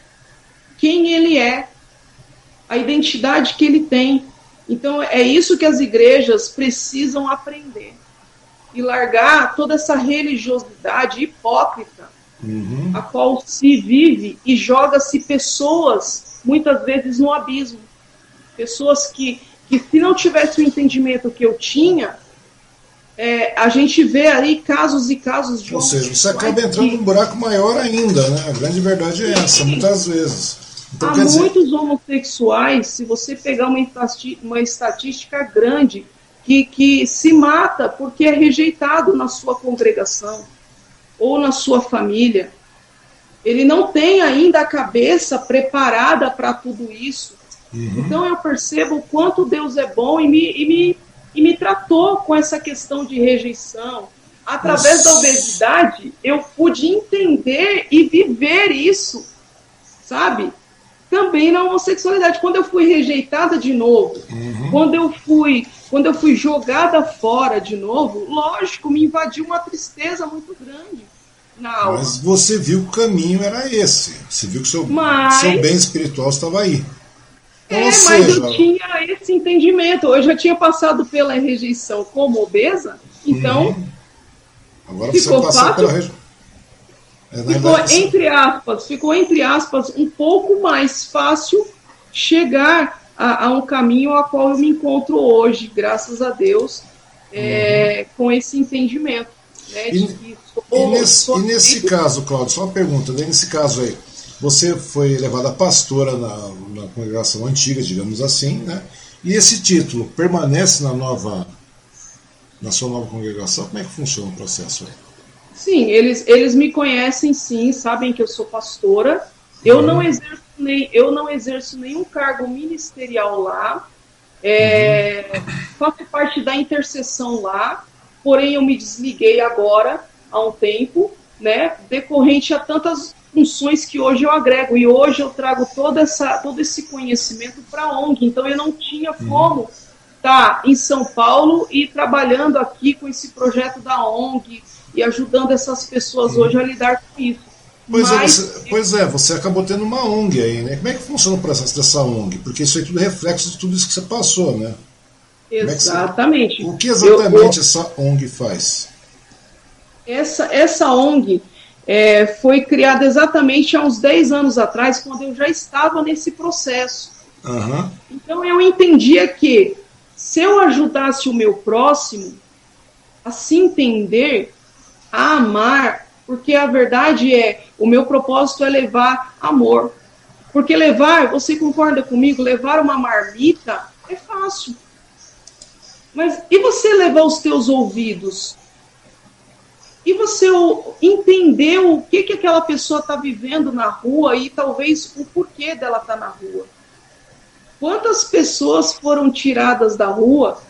quem ele é, a identidade que ele tem. Então é isso que as igrejas precisam aprender e largar toda essa religiosidade hipócrita uhum. a qual se vive e joga-se pessoas muitas vezes no abismo. Pessoas que, que se não tivesse o entendimento que eu tinha, é, a gente vê aí casos e casos de. Ou seja, você acaba entrando num buraco maior ainda, né? A grande verdade é essa, muitas vezes. Então, Há muitos dizer... homossexuais, se você pegar uma, uma estatística grande, que, que se mata porque é rejeitado na sua congregação ou na sua família. Ele não tem ainda a cabeça preparada para tudo isso. Uhum. Então eu percebo o quanto Deus é bom e me, e, me, e me tratou com essa questão de rejeição. Através Nossa. da obesidade, eu pude entender e viver isso, sabe? Também na homossexualidade. Quando eu fui rejeitada de novo, uhum. quando eu fui quando eu fui jogada fora de novo, lógico, me invadiu uma tristeza muito grande na alma. Mas você viu que o caminho era esse. Você viu que o seu, mas... seu bem espiritual estava aí. Então, é, seja... mas eu tinha esse entendimento. Eu já tinha passado pela rejeição como obesa, então. Uhum. Agora ficou você fácil. pela rejeição. É, ficou, entre aspas, ficou, entre aspas, um pouco mais fácil chegar a, a, um caminho a qual eu me encontro hoje, graças a Deus, é, uhum. com esse entendimento. Né, e, sou, e, nesse, e nesse caso, Claudio, só uma pergunta, né, nesse caso aí, você foi levada pastora na, na congregação antiga, digamos assim, né? E esse título permanece na nova na sua nova congregação? Como é que funciona o processo aí? Sim, eles, eles me conhecem sim, sabem que eu sou pastora. Eu uhum. não exerço nem, eu não exerço nenhum cargo ministerial lá. É, uhum. Faço parte da intercessão lá, porém eu me desliguei agora há um tempo, né? Decorrente a tantas funções que hoje eu agrego e hoje eu trago toda essa, todo esse conhecimento para a ONG. Então eu não tinha uhum. como estar tá em São Paulo e trabalhando aqui com esse projeto da ONG e ajudando essas pessoas hoje a lidar com isso. Pois, é, Mas... é, você, pois é, você acabou tendo uma ONG aí, né? Como é que funciona o processo dessa ONG? Porque isso é tudo reflexo de tudo isso que você passou, né? Exatamente. É que você, o que exatamente eu, eu, essa ONG faz? Essa, essa ONG é, foi criada exatamente há uns 10 anos atrás, quando eu já estava nesse processo. Uhum. Então eu entendia que se eu ajudasse o meu próximo a se entender, a amar, porque a verdade é, o meu propósito é levar amor. Porque levar, você concorda comigo, levar uma marmita é fácil. Mas e você levar os teus ouvidos? E você entender o que, que aquela pessoa está vivendo na rua e talvez o porquê dela estar tá na rua? Quantas pessoas foram tiradas da rua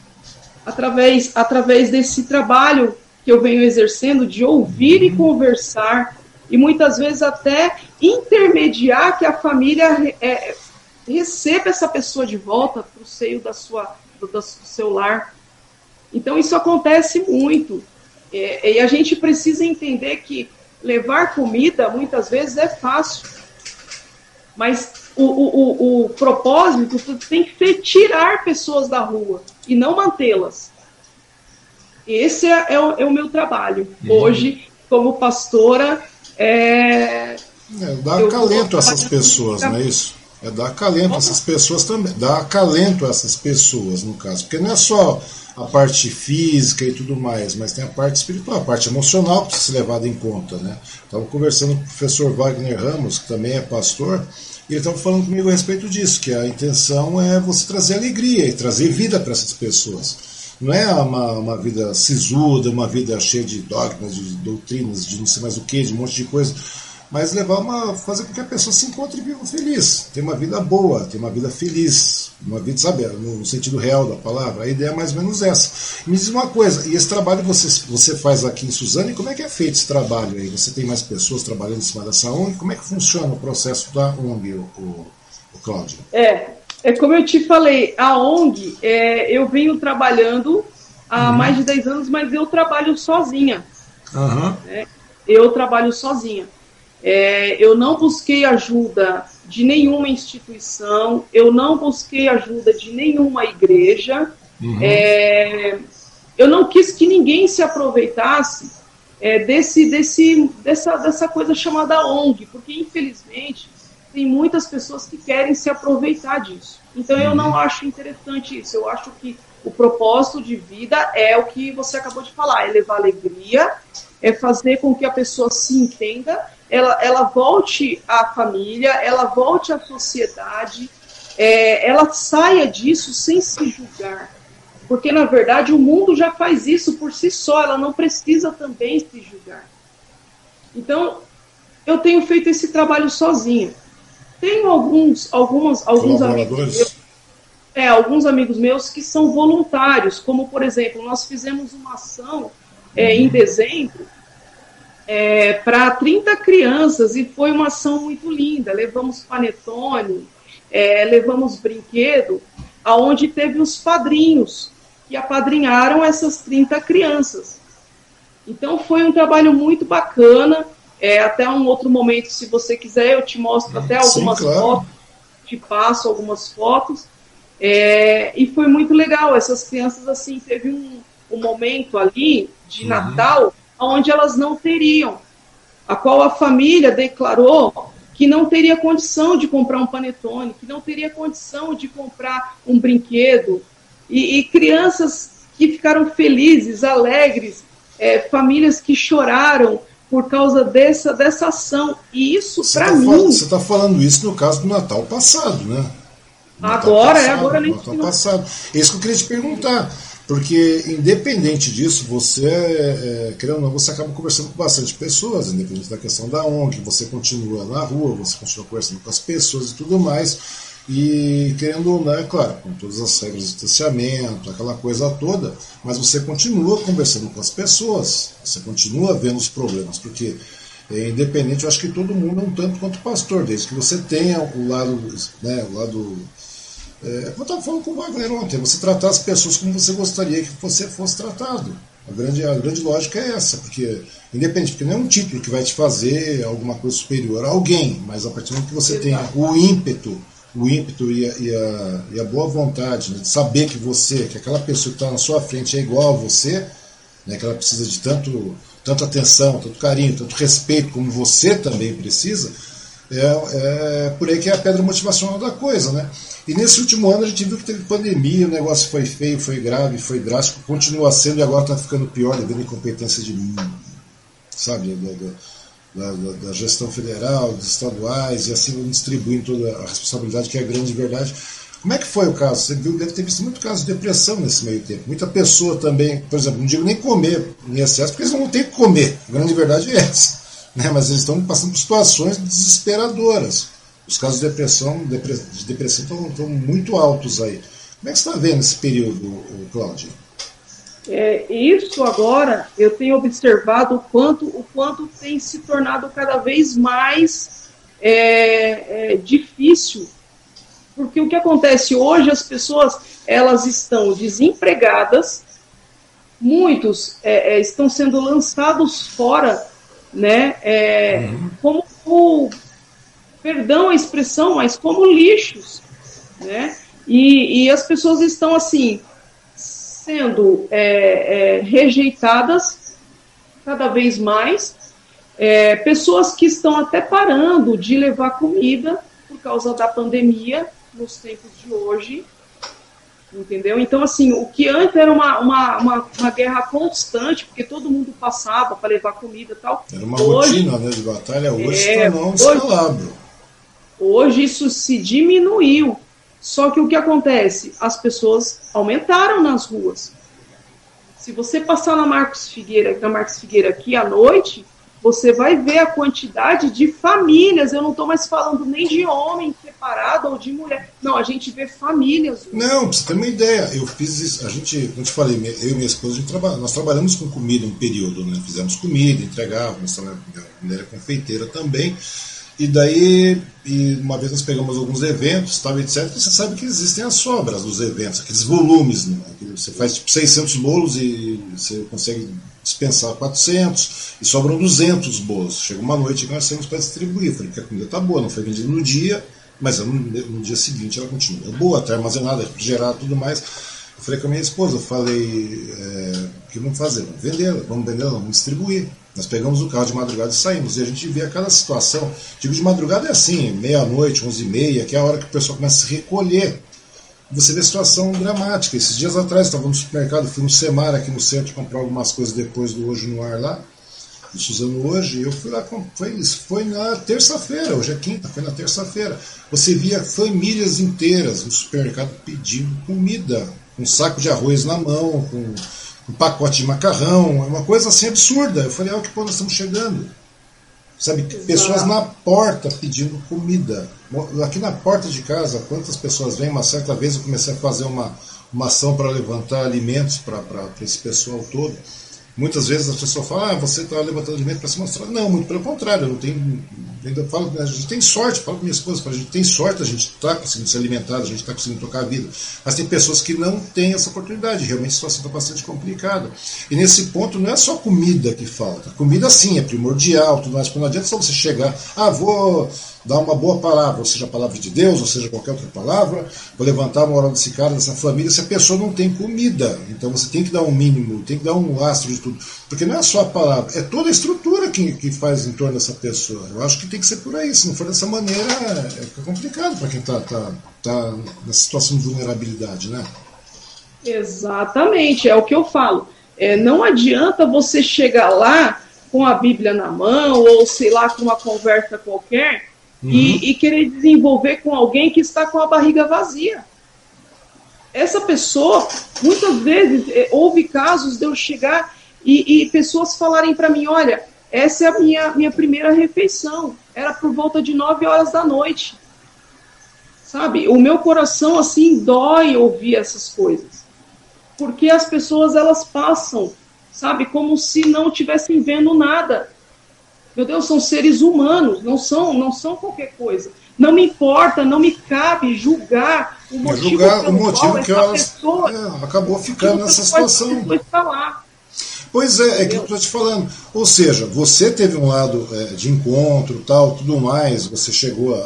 através, através desse trabalho que eu venho exercendo de ouvir e conversar e muitas vezes até intermediar que a família é, receba essa pessoa de volta para o seio da sua, do, do, seu lar. Então isso acontece muito. É, e a gente precisa entender que levar comida muitas vezes é fácil. Mas o, o, o, o propósito tem que ser tirar pessoas da rua e não mantê-las. Esse é, é, o, é o, meu trabalho. Uhum. Hoje, como pastora, é. é dar acalento a essas pessoas, não é isso? É dar acalento a essas pessoas também. Dar acalento a essas pessoas, no caso. Porque não é só a parte física e tudo mais, mas tem a parte espiritual, a parte emocional que precisa ser levada em conta. Né? Estava conversando com o professor Wagner Ramos, que também é pastor, e ele estava falando comigo a respeito disso, que a intenção é você trazer alegria e trazer vida para essas pessoas. Não é uma, uma vida sisuda, uma vida cheia de dogmas, de doutrinas, de não sei mais o que, de um monte de coisa mas levar uma fazer com que a pessoa se encontre viva feliz, ter uma vida boa, ter uma vida feliz, uma vida, sabe, no sentido real da palavra. A ideia é mais ou menos essa. Me diz uma coisa, e esse trabalho você, você faz aqui em Suzane, como é que é feito esse trabalho aí? Você tem mais pessoas trabalhando em cima dessa ONG? Como é que funciona o processo da ONG, o, o, o Cláudio? É, é como eu te falei, a ONG, é, eu venho trabalhando há uhum. mais de 10 anos, mas eu trabalho sozinha. Uhum. Né? Eu trabalho sozinha. É, eu não busquei ajuda de nenhuma instituição, eu não busquei ajuda de nenhuma igreja, uhum. é, eu não quis que ninguém se aproveitasse é, desse, desse, dessa, dessa coisa chamada ONG, porque infelizmente tem muitas pessoas que querem se aproveitar disso. Então eu não uhum. acho interessante isso. Eu acho que o propósito de vida é o que você acabou de falar, é levar alegria, é fazer com que a pessoa se entenda ela, ela volte à família, ela volte à sociedade, é, ela saia disso sem se julgar. Porque, na verdade, o mundo já faz isso por si só, ela não precisa também se julgar. Então, eu tenho feito esse trabalho sozinha. Tenho alguns, algumas, alguns amigos meus, é, alguns amigos meus que são voluntários, como, por exemplo, nós fizemos uma ação é, em dezembro é, para 30 crianças e foi uma ação muito linda. Levamos panetone, é, levamos brinquedo, aonde teve os padrinhos que apadrinharam essas 30 crianças. Então foi um trabalho muito bacana. É, até um outro momento, se você quiser, eu te mostro até algumas Sim, claro. fotos, te passo algumas fotos. É, e foi muito legal. Essas crianças, assim, teve um, um momento ali de uhum. Natal onde elas não teriam, a qual a família declarou que não teria condição de comprar um panetone, que não teria condição de comprar um brinquedo, e, e crianças que ficaram felizes, alegres, é, famílias que choraram por causa dessa, dessa ação. E isso, para tá mim. Falando, você está falando isso no caso do Natal passado, né? Agora, passado, é agora nem Natal passado. É isso que eu queria te perguntar. Porque, independente disso, você, é, querendo ou não, você acaba conversando com bastante pessoas, independente da questão da ONG, você continua na rua, você continua conversando com as pessoas e tudo mais. E, querendo ou não, é claro, com todas as regras de distanciamento, aquela coisa toda, mas você continua conversando com as pessoas, você continua vendo os problemas, porque, é, independente, eu acho que todo mundo é um tanto quanto pastor, desde que você tenha o lado, né, o lado é, eu estava falando com o Wagner ontem, você tratar as pessoas como você gostaria que você fosse tratado. A grande, a grande lógica é essa, porque, independente, porque não é um título que vai te fazer alguma coisa superior a alguém, mas a partir do momento que você tenha o ímpeto, o ímpeto e a, e a, e a boa vontade né, de saber que você, que aquela pessoa que está na sua frente é igual a você, né, que ela precisa de tanto, tanta atenção, tanto carinho, tanto respeito como você também precisa, é, é por aí que é a pedra motivacional da coisa, né? E nesse último ano a gente viu que teve pandemia, o negócio foi feio, foi grave, foi drástico, continua sendo e agora está ficando pior devido à incompetência de sabe, da, da, da, gestão federal, dos estaduais, e assim distribuindo toda a responsabilidade, que é grande verdade. Como é que foi o caso? Você viu, deve ter visto muito caso de depressão nesse meio tempo. Muita pessoa também, por exemplo, não digo nem comer em excesso, porque eles não têm que comer. A grande verdade é essa. Né? Mas eles estão passando por situações desesperadoras. Os casos de depressão, de depressão estão, estão muito altos aí. Como é que você está vendo esse período, Cláudio? É, isso agora eu tenho observado o quanto, o quanto tem se tornado cada vez mais é, é, difícil. Porque o que acontece hoje, as pessoas elas estão desempregadas, muitos é, é, estão sendo lançados fora, né, uhum. como o, perdão a expressão, mas como lixos, né? E, e as pessoas estão assim sendo é, é, rejeitadas cada vez mais. É, pessoas que estão até parando de levar comida por causa da pandemia nos tempos de hoje, entendeu? Então, assim, o que antes era uma, uma, uma, uma guerra constante, porque todo mundo passava para levar comida e tal. Era uma hoje, rotina né, de batalha, hoje é, está não descalabro. Hoje isso se diminuiu. Só que o que acontece? As pessoas aumentaram nas ruas. Se você passar na Marcos Figueira, na Marcos Figueira aqui à noite, você vai ver a quantidade de famílias. Eu não estou mais falando nem de homem separado ou de mulher. Não, a gente vê famílias. Não, pra você ter uma ideia, eu fiz isso. A gente, como te falei, eu e minha esposa, a trabalha, nós trabalhamos com comida um período, né? Fizemos comida, entregávamos, minha mulher é confeiteira também. E daí, e uma vez nós pegamos alguns eventos, tal, etc. Você sabe que existem as sobras dos eventos, aqueles volumes. Né? Você faz tipo 600 bolos e você consegue dispensar 400 e sobram 200 bolos. Chega uma noite e nós saímos para distribuir. Falei que a comida está boa, não foi vendida no dia, mas no, no dia seguinte ela continua boa, está armazenada, refrigerada tudo mais. Eu falei com a minha esposa, eu falei, é, o que vamos fazer? Vamos vender, vamos vender, vamos distribuir. Nós pegamos o carro de madrugada e saímos. E a gente vê aquela situação. Digo de madrugada é assim, meia-noite, onze e meia, que é a hora que o pessoal começa a se recolher. Você vê a situação dramática. Esses dias atrás, estava no supermercado, fui no Semar aqui no centro comprar algumas coisas depois do Hoje no Ar lá, do Suzano Hoje, eu fui lá, foi isso, foi na terça-feira, hoje é quinta, foi na terça-feira. Você via famílias inteiras no supermercado pedindo comida, com um saco de arroz na mão, com um pacote de macarrão, é uma coisa assim absurda. Eu falei, olha que ponto nós estamos chegando. Sabe, Exato. pessoas na porta pedindo comida. Aqui na porta de casa, quantas pessoas vêm? Uma certa vez eu comecei a fazer uma, uma ação para levantar alimentos para esse pessoal todo. Muitas vezes as pessoas falam, ah, você está levantando alimento para se mostrar. Não, muito pelo contrário, eu não tenho. Ainda falo, a gente tem sorte, falo com minha esposa, a gente tem sorte, a gente está conseguindo se alimentar, a gente está conseguindo tocar a vida. Mas tem pessoas que não têm essa oportunidade, realmente a situação está bastante complicada. E nesse ponto não é só comida que falta. Comida sim, é primordial, tudo mais, porque não adianta só você chegar, ah, vou dar uma boa palavra, ou seja, a palavra de Deus, ou seja, qualquer outra palavra, vou levantar a moral desse cara, dessa família, se a pessoa não tem comida. Então você tem que dar um mínimo, tem que dar um astro de tudo. Porque não é só a palavra, é toda a estrutura que, que faz em torno dessa pessoa. Eu acho que tem que ser por aí. Se não for dessa maneira, é, é complicado para quem está tá, tá nessa situação de vulnerabilidade, né? Exatamente, é o que eu falo. É, não adianta você chegar lá com a Bíblia na mão, ou sei lá, com uma conversa qualquer, uhum. e, e querer desenvolver com alguém que está com a barriga vazia. Essa pessoa, muitas vezes, é, houve casos de eu chegar e, e pessoas falarem para mim: olha, essa é a minha, minha primeira refeição. Era por volta de 9 horas da noite. Sabe? O meu coração, assim, dói ouvir essas coisas. Porque as pessoas, elas passam, sabe, como se não estivessem vendo nada. Meu Deus, são seres humanos, não são, não são qualquer coisa. Não me importa, não me cabe julgar o motivo, julgar o motivo que ela pessoa, é, acabou ficando nessa situação. Está lá. Pois é, é que eu estou te falando. Ou seja, você teve um lado é, de encontro, tal, tudo mais, você chegou a,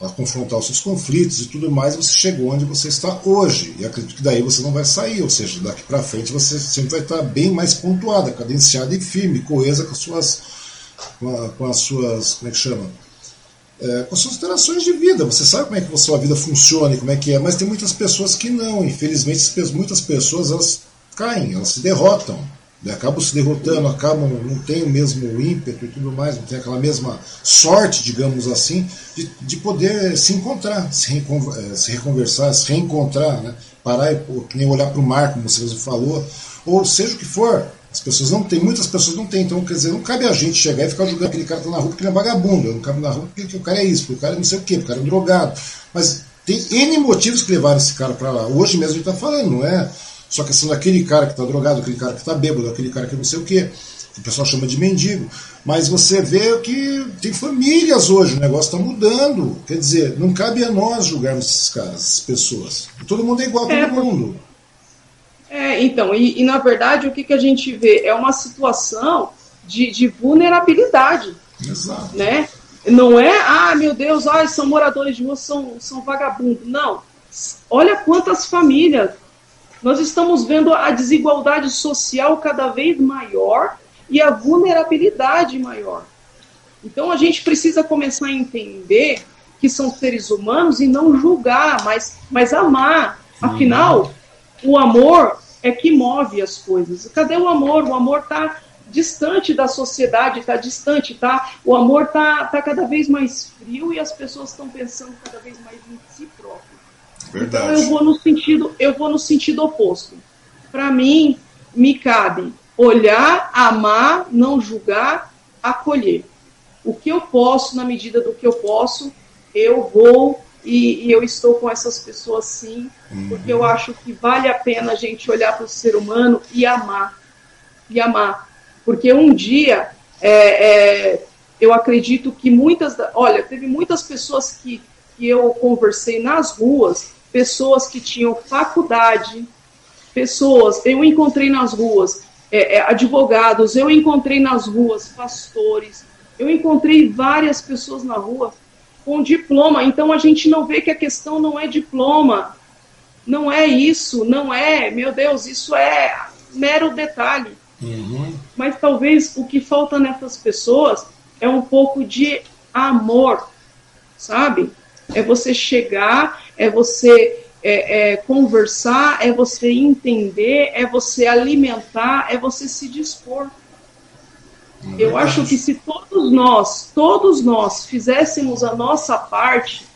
a, a, confrontar os seus conflitos e tudo mais, você chegou onde você está hoje. E acredito que daí você não vai sair, ou seja, daqui para frente você sempre vai estar bem mais pontuada, cadenciada e firme, coesa com as suas com, a, com as suas, como é que chama? É, com as suas interações de vida. Você sabe como é que a sua vida funciona e como é que é, mas tem muitas pessoas que não. Infelizmente, muitas pessoas elas caem, elas se derrotam. Né? Acabam se derrotando, acabam, não tem o mesmo ímpeto e tudo mais, não tem aquela mesma sorte, digamos assim, de, de poder se encontrar, se, é, se reconversar, se reencontrar, né? parar e nem olhar para o mar, como você mesmo falou, ou seja o que for, as pessoas não têm, muitas pessoas não têm, então quer dizer, não cabe a gente chegar e ficar julgando aquele cara que está na rua porque ele é vagabundo, não cabe na rua porque o cara é isso, porque o cara é não sei o quê, porque o cara é um drogado. Mas tem N motivos que levaram esse cara para lá. Hoje mesmo a gente está falando, não é só questão daquele cara que está drogado, aquele cara que está bêbado, aquele cara que não sei o quê, que o pessoal chama de mendigo. Mas você vê que tem famílias hoje, o negócio está mudando. Quer dizer, não cabe a nós julgarmos esses caras, essas pessoas. Todo mundo é igual a todo é, mundo. É, então, e, e, na verdade o que, que a gente vê é uma situação de, de vulnerabilidade. Exato. Né? Não é, ah, meu Deus, ah, são moradores de rua, são, são vagabundos. Não. Olha quantas famílias. Nós estamos vendo a desigualdade social cada vez maior e a vulnerabilidade maior. Então a gente precisa começar a entender que são seres humanos e não julgar, mas, mas amar. Afinal, o amor é que move as coisas. Cadê o amor? O amor está distante da sociedade, está distante, tá? O amor está tá cada vez mais frio e as pessoas estão pensando cada vez mais em si próprio. Verdade. Então eu vou no sentido, eu vou no sentido oposto. Para mim, me cabe olhar, amar, não julgar, acolher. O que eu posso, na medida do que eu posso, eu vou e, e eu estou com essas pessoas sim, uhum. porque eu acho que vale a pena a gente olhar para o ser humano e amar. E amar. Porque um dia, é, é, eu acredito que muitas. Olha, teve muitas pessoas que, que eu conversei nas ruas, pessoas que tinham faculdade, pessoas, eu encontrei nas ruas é, é, advogados, eu encontrei nas ruas pastores, eu encontrei várias pessoas na rua com diploma. Então a gente não vê que a questão não é diploma, não é isso, não é, meu Deus, isso é mero detalhe. Uhum. Mas talvez o que falta nessas pessoas é um pouco de amor, sabe? É você chegar, é você é, é conversar, é você entender, é você alimentar, é você se dispor. É Eu acho que se todos nós, todos nós fizéssemos a nossa parte,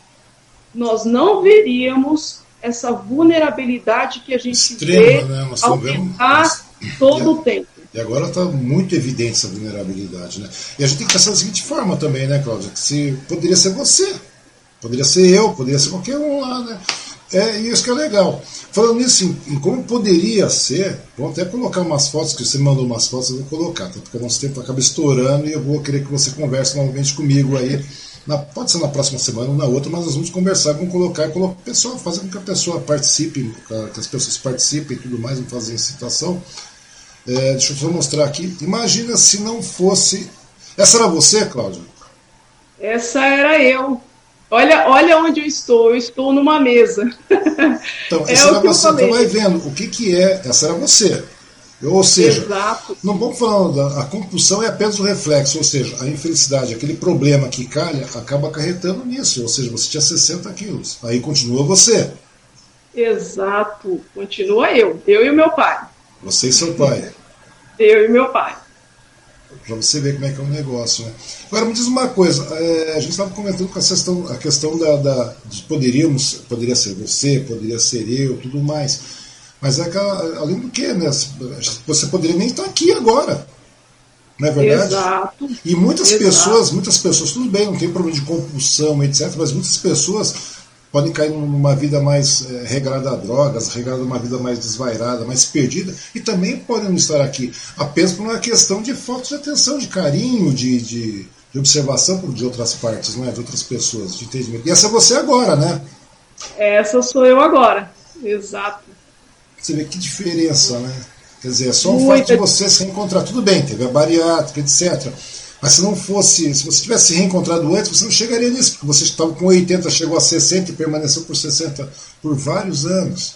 nós não veríamos essa vulnerabilidade que a gente Extrema, vê né? nós vemos... todo o tempo. E agora está muito evidente essa vulnerabilidade, né? E a gente tem que pensar da seguinte forma também, né, Cláudia? Que se poderia ser você, poderia ser eu, poderia ser qualquer um lá, né? É, isso que é legal. Falando nisso, como poderia ser, vou até colocar umas fotos, que você mandou umas fotos, eu vou colocar, tá? porque o nosso tempo acaba estourando e eu vou querer que você converse novamente comigo aí. Na, pode ser na próxima semana ou na outra, mas nós vamos conversar, vamos colocar e colocar pessoal, fazer com que a pessoa participe, que as pessoas participem e tudo mais, vamos fazer incitação. É, deixa eu só mostrar aqui. Imagina se não fosse. Essa era você, Cláudia? Essa era eu. Olha, olha onde eu estou. Eu estou numa mesa. Então, é essa era você. Então vai vendo o que, que é. Essa era você. Ou seja, Exato. não vamos falando a compulsão é apenas o reflexo, ou seja, a infelicidade, aquele problema que calha, acaba acarretando nisso. Ou seja, você tinha 60 quilos. Aí continua você. Exato. Continua eu. Eu e o meu pai. Você e seu pai. eu e meu pai. Para você ver como é que é o um negócio. Né? Agora me diz uma coisa, é, a gente estava comentando com a questão, a questão da, da, de poderíamos, poderia ser você, poderia ser eu, tudo mais. Mas é aquela, além do que, né? Você poderia nem estar aqui agora. Não é verdade? Exato. E muitas Exato. pessoas, muitas pessoas, tudo bem, não tem problema de compulsão, etc., mas muitas pessoas podem cair numa vida mais é, regrada a drogas, regrada uma vida mais desvairada, mais perdida, e também podem estar aqui apenas por uma questão de falta de atenção, de carinho, de, de, de, observação de outras partes, não é? de outras pessoas, de entendimento. E essa é você agora, né? Essa sou eu agora, exato. Você vê que diferença, né? Quer dizer, é só o fato de você se encontrar, tudo bem, teve a bariátrica, etc. Mas se não fosse, se você tivesse se reencontrado antes, você não chegaria nisso, porque você estava com 80, chegou a 60 e permaneceu por 60 por vários anos.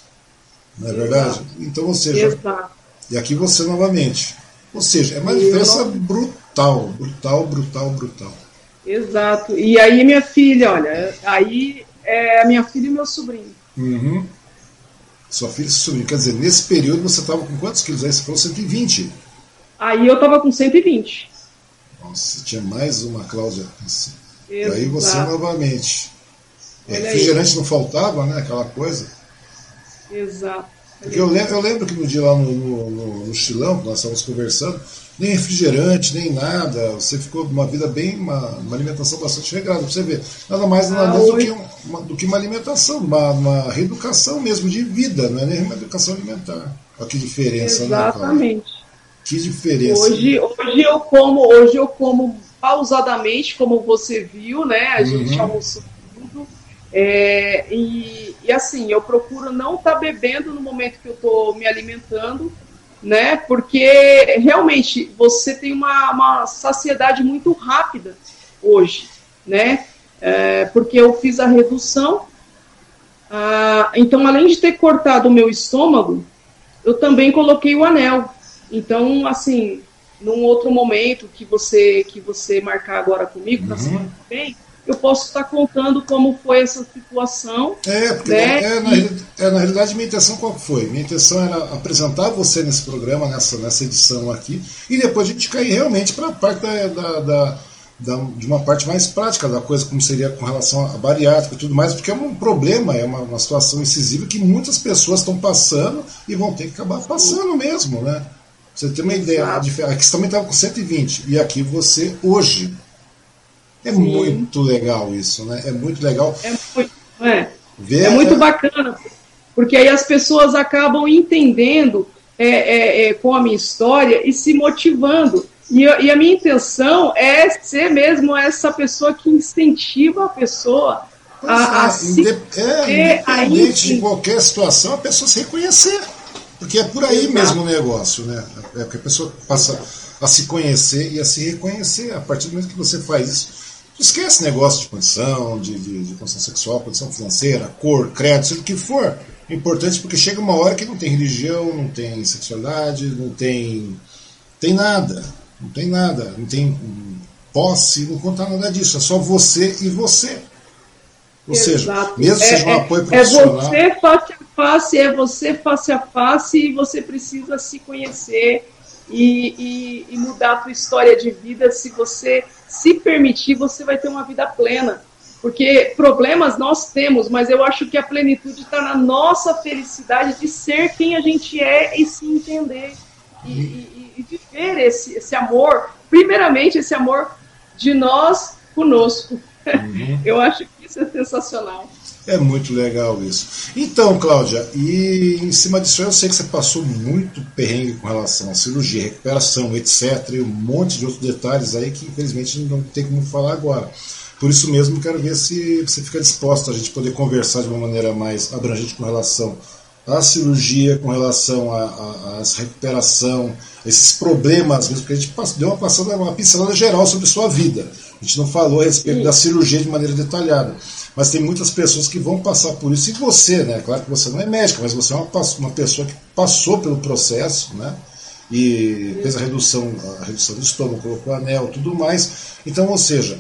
Não é verdade? Exato. Então, ou seja, Exato. e aqui você novamente. Ou seja, é uma diferença brutal, brutal, brutal, brutal. Exato. E aí minha filha, olha, aí é a minha filha e meu sobrinho. Uhum. Sua filha e seu sobrinho. Quer dizer, nesse período você estava com quantos quilos? Aí você falou 120. Aí eu estava com 120. Nossa, tinha mais uma Cláudia. E aí você novamente. É, refrigerante aí. não faltava, né? Aquela coisa. Exato. Porque eu lembro, eu lembro que no dia lá no, no, no Chilão, que nós estávamos conversando, nem refrigerante, nem nada. Você ficou uma vida bem, uma, uma alimentação bastante regrada. Você vê, nada mais nada ah, menos do que, uma, do que uma alimentação, uma, uma reeducação mesmo de vida, não é nem uma educação alimentar. Olha que diferença, Exatamente. né? Exatamente. Que diferença. Hoje, hoje eu como, hoje eu como pausadamente, como você viu, né? A uhum. gente almoçou tudo. É, e, e assim, eu procuro não estar tá bebendo no momento que eu estou me alimentando, né? Porque realmente você tem uma, uma saciedade muito rápida hoje, né? É, porque eu fiz a redução. Ah, então, além de ter cortado o meu estômago, eu também coloquei o anel. Então, assim, num outro momento que você que você marcar agora comigo, na uhum. semana que vem, eu posso estar contando como foi essa situação. É, porque né? é, na, é, na realidade minha intenção qual foi? Minha intenção era apresentar você nesse programa, nessa, nessa edição aqui, e depois a gente cair realmente para a parte da, da, da de uma parte mais prática da coisa, como seria com relação à bariátrica e tudo mais, porque é um problema, é uma, uma situação incisiva que muitas pessoas estão passando e vão ter que acabar passando mesmo, né? Você tem uma ideia, aqui você também estava com 120 e aqui você hoje. É Sim. muito legal isso, né? É muito legal. É muito, é. Ver, é muito bacana, porque aí as pessoas acabam entendendo é, é, é, com a minha história e se motivando. E, e, a minha intenção é ser mesmo essa pessoa que incentiva a pessoa a, a é, se é, independente de qualquer situação, a pessoa se reconhecer. Porque é por aí Exato. mesmo o negócio, né? É que a pessoa passa a se conhecer e a se reconhecer. A partir do momento que você faz isso, esquece negócio de condição, de, de, de condição sexual, condição financeira, cor, crédito, seja o que for. É importante porque chega uma hora que não tem religião, não tem sexualidade, não tem, tem nada. Não tem nada, não tem posse, não conta nada disso. É só você e você. Ou Exato. seja, mesmo que é, seja um é, apoio profissional. É você a face, é você face a face e você precisa se conhecer e, e, e mudar a tua história de vida. Se você se permitir, você vai ter uma vida plena. Porque problemas nós temos, mas eu acho que a plenitude está na nossa felicidade de ser quem a gente é e se entender. E, e, e viver esse, esse amor, primeiramente esse amor de nós conosco. Uhum. Eu acho que isso é sensacional. É muito legal isso. Então, Cláudia, e em cima disso eu sei que você passou muito perrengue com relação à cirurgia, recuperação, etc. E um monte de outros detalhes aí que infelizmente não tem como falar agora. Por isso mesmo, quero ver se você fica disposto a gente poder conversar de uma maneira mais abrangente com relação à cirurgia, com relação à recuperação, esses problemas mesmo, porque a gente deu uma passada, uma pincelada geral sobre sua vida. A gente não falou a respeito Sim. da cirurgia de maneira detalhada. Mas tem muitas pessoas que vão passar por isso. E você, né? Claro que você não é médica, mas você é uma, uma pessoa que passou pelo processo, né? E fez a redução, a redução do estômago, colocou anel, tudo mais. Então, ou seja,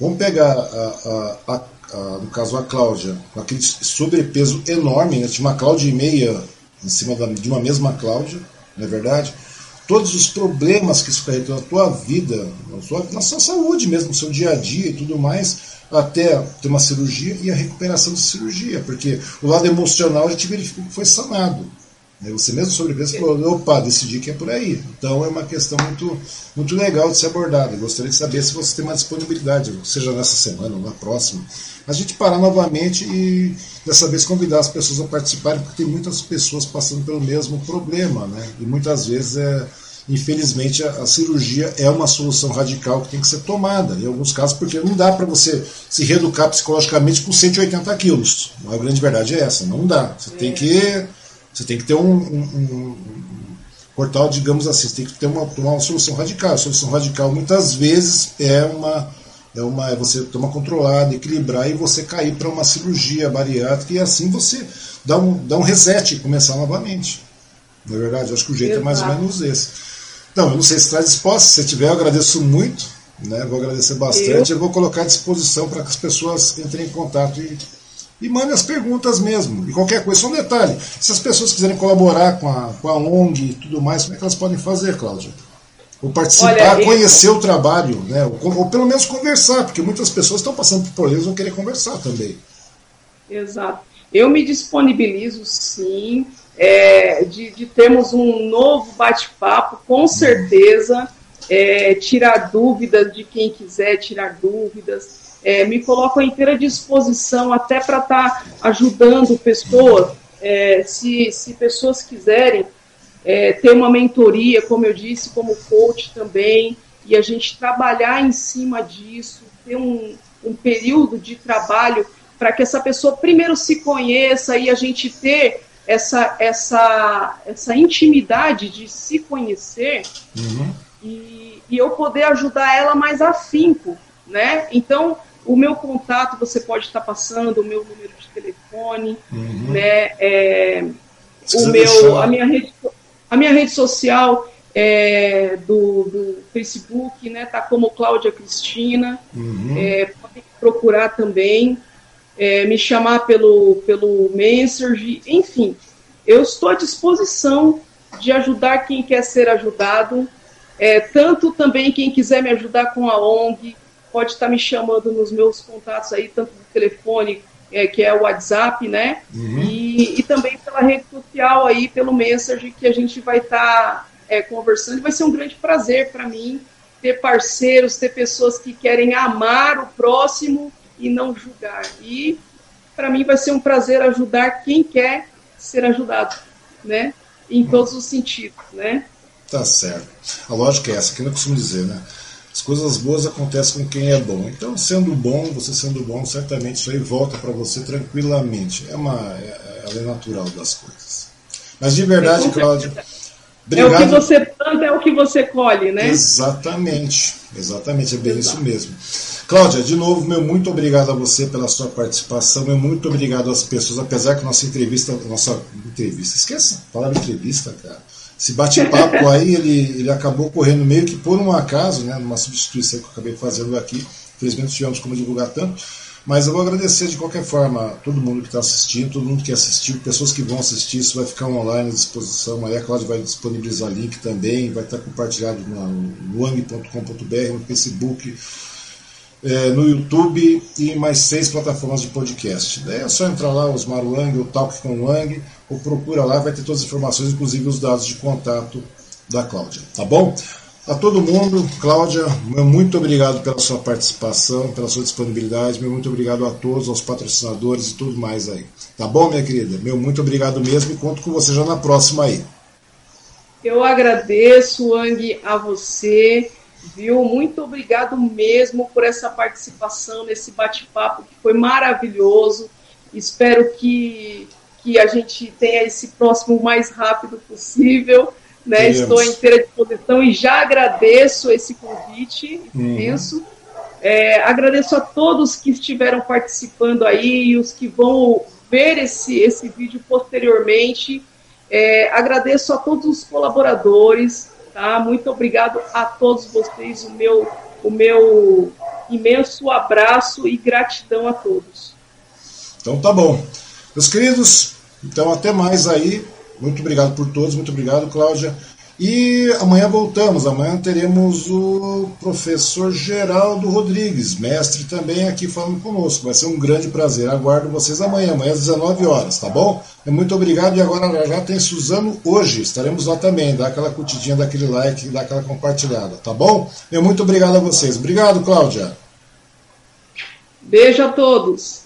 vamos pegar a, a, a, no caso a Cláudia, com aquele sobrepeso enorme, né? tinha uma Cláudia e meia em cima da, de uma mesma Cláudia, não é verdade? todos os problemas que isso carrega na tua vida, na sua, na sua saúde mesmo, no seu dia a dia e tudo mais, até ter uma cirurgia e a recuperação da cirurgia, porque o lado emocional a gente verificou que foi sanado. Você mesmo sobrepeso falou, opa, decidi que é por aí. Então é uma questão muito, muito legal de ser abordada. Gostaria de saber se você tem uma disponibilidade, seja nessa semana ou na próxima, a gente parar novamente e dessa vez convidar as pessoas a participarem, porque tem muitas pessoas passando pelo mesmo problema, né? E muitas vezes é infelizmente a, a, cirurgia é uma solução radical que tem que ser tomada, em alguns casos, porque não dá para você se reeducar psicologicamente com 180 quilos. A grande verdade é essa, não dá. Você é. tem que você tem que ter um, um, um, portal, digamos assim, você tem que ter uma, uma solução radical. A solução radical muitas vezes é uma é uma é você tomar controlada, equilibrar e você cair para uma cirurgia bariátrica e assim você dá um, dá um reset e começar novamente. Não é verdade? Eu acho que o jeito Exato. é mais ou menos esse. Não, eu não sei se está disposto. Se tiver, eu agradeço muito. Né? Vou agradecer bastante. Eu, eu vou colocar à disposição para que as pessoas entrem em contato e, e mandem as perguntas mesmo. E qualquer coisa, só um detalhe. Se as pessoas quiserem colaborar com a, com a ONG e tudo mais, como é que elas podem fazer, Cláudia? Ou participar, Olha, conhecer eu... o trabalho, né? Ou, ou, pelo menos conversar, porque muitas pessoas estão passando por problemas e vão querer conversar também. Exato. Eu me disponibilizo sim é, de, de, termos um novo bate-papo, com certeza, é, tirar dúvidas de quem quiser tirar dúvidas. É, me coloco à inteira disposição até para estar tá ajudando pessoas, é, se, se pessoas quiserem é, ter uma mentoria, como eu disse, como coach também, e a gente trabalhar em cima disso, ter um, um período de trabalho para que essa pessoa primeiro se conheça e a gente ter essa, essa, essa intimidade de se conhecer uhum. e, e eu poder ajudar ela mais afinco, né? Então, o meu contato você pode estar passando, o meu número de telefone, uhum. né? É, o meu, a minha rede, a minha rede social é, do, do, Facebook, né? Tá como Cláudia Cristina. Uhum. É, pode procurar também é, me chamar pelo, pelo Messenger, enfim, eu estou à disposição de ajudar quem quer ser ajudado, é, tanto também quem quiser me ajudar com a ONG, pode estar me chamando nos meus contatos aí, tanto do telefone, é, que é o WhatsApp, né? Uhum. E, e, também pela rede social aí, pelo Messenger, que a gente vai estar é, conversando. Vai ser um grande prazer para mim ter parceiros, ter pessoas que querem amar o próximo e não julgar. E para mim vai ser um prazer ajudar quem quer ser ajudado, né? Em todos os sentidos, né? Tá certo. A lógica é essa, que eu costumo dizer, né? As coisas boas acontecem com quem é bom. Então, sendo bom, você sendo bom, certamente isso aí volta para você tranquilamente. É uma é, é a lei natural das coisas. Mas de verdade, Cláudio, obrigado. É o que você planta, é o que você colhe, né? Exatamente. Exatamente, é bem Exato. isso mesmo. Cláudia, de novo, meu muito obrigado a você pela sua participação, meu muito obrigado às pessoas, apesar que nossa entrevista, nossa entrevista, esqueça a palavra entrevista, cara. Esse bate-papo aí, ele, ele acabou correndo meio que por um acaso, né, numa substituição que eu acabei fazendo aqui. Infelizmente não tivemos como divulgar tanto. Mas eu vou agradecer de qualquer forma todo mundo que está assistindo, todo mundo que assistiu, pessoas que vão assistir, isso vai ficar online à disposição. Aí a Cláudia vai disponibilizar link também, vai estar compartilhado no wang.com.br, no Facebook, é, no YouTube e mais seis plataformas de podcast. Daí é só entrar lá, Osmar Wang, o Talk com o Wang, ou procura lá, vai ter todas as informações, inclusive os dados de contato da Cláudia. Tá bom? A todo mundo, Cláudia, muito obrigado pela sua participação, pela sua disponibilidade, meu muito obrigado a todos, aos patrocinadores e tudo mais aí. Tá bom, minha querida? Meu muito obrigado mesmo e conto com você já na próxima aí. Eu agradeço, Wang, a você, viu? Muito obrigado mesmo por essa participação nesse bate-papo que foi maravilhoso. Espero que, que a gente tenha esse próximo o mais rápido possível né? Estou inteira disposição e já agradeço esse convite imenso. Uhum. É, agradeço a todos que estiveram participando aí e os que vão ver esse, esse vídeo posteriormente. É, agradeço a todos os colaboradores, tá? Muito obrigado a todos vocês, o meu, o meu imenso abraço e gratidão a todos. Então tá bom. Meus queridos, então até mais aí. Muito obrigado por todos, muito obrigado, Cláudia. E amanhã voltamos. Amanhã teremos o professor Geraldo Rodrigues, mestre também aqui falando conosco. Vai ser um grande prazer. Aguardo vocês amanhã, amanhã às 19 horas, tá bom? Muito obrigado. E agora já tem Suzano hoje. Estaremos lá também. Dá aquela curtidinha, daquele like, dá aquela compartilhada, tá bom? Muito obrigado a vocês. Obrigado, Cláudia. Beijo a todos.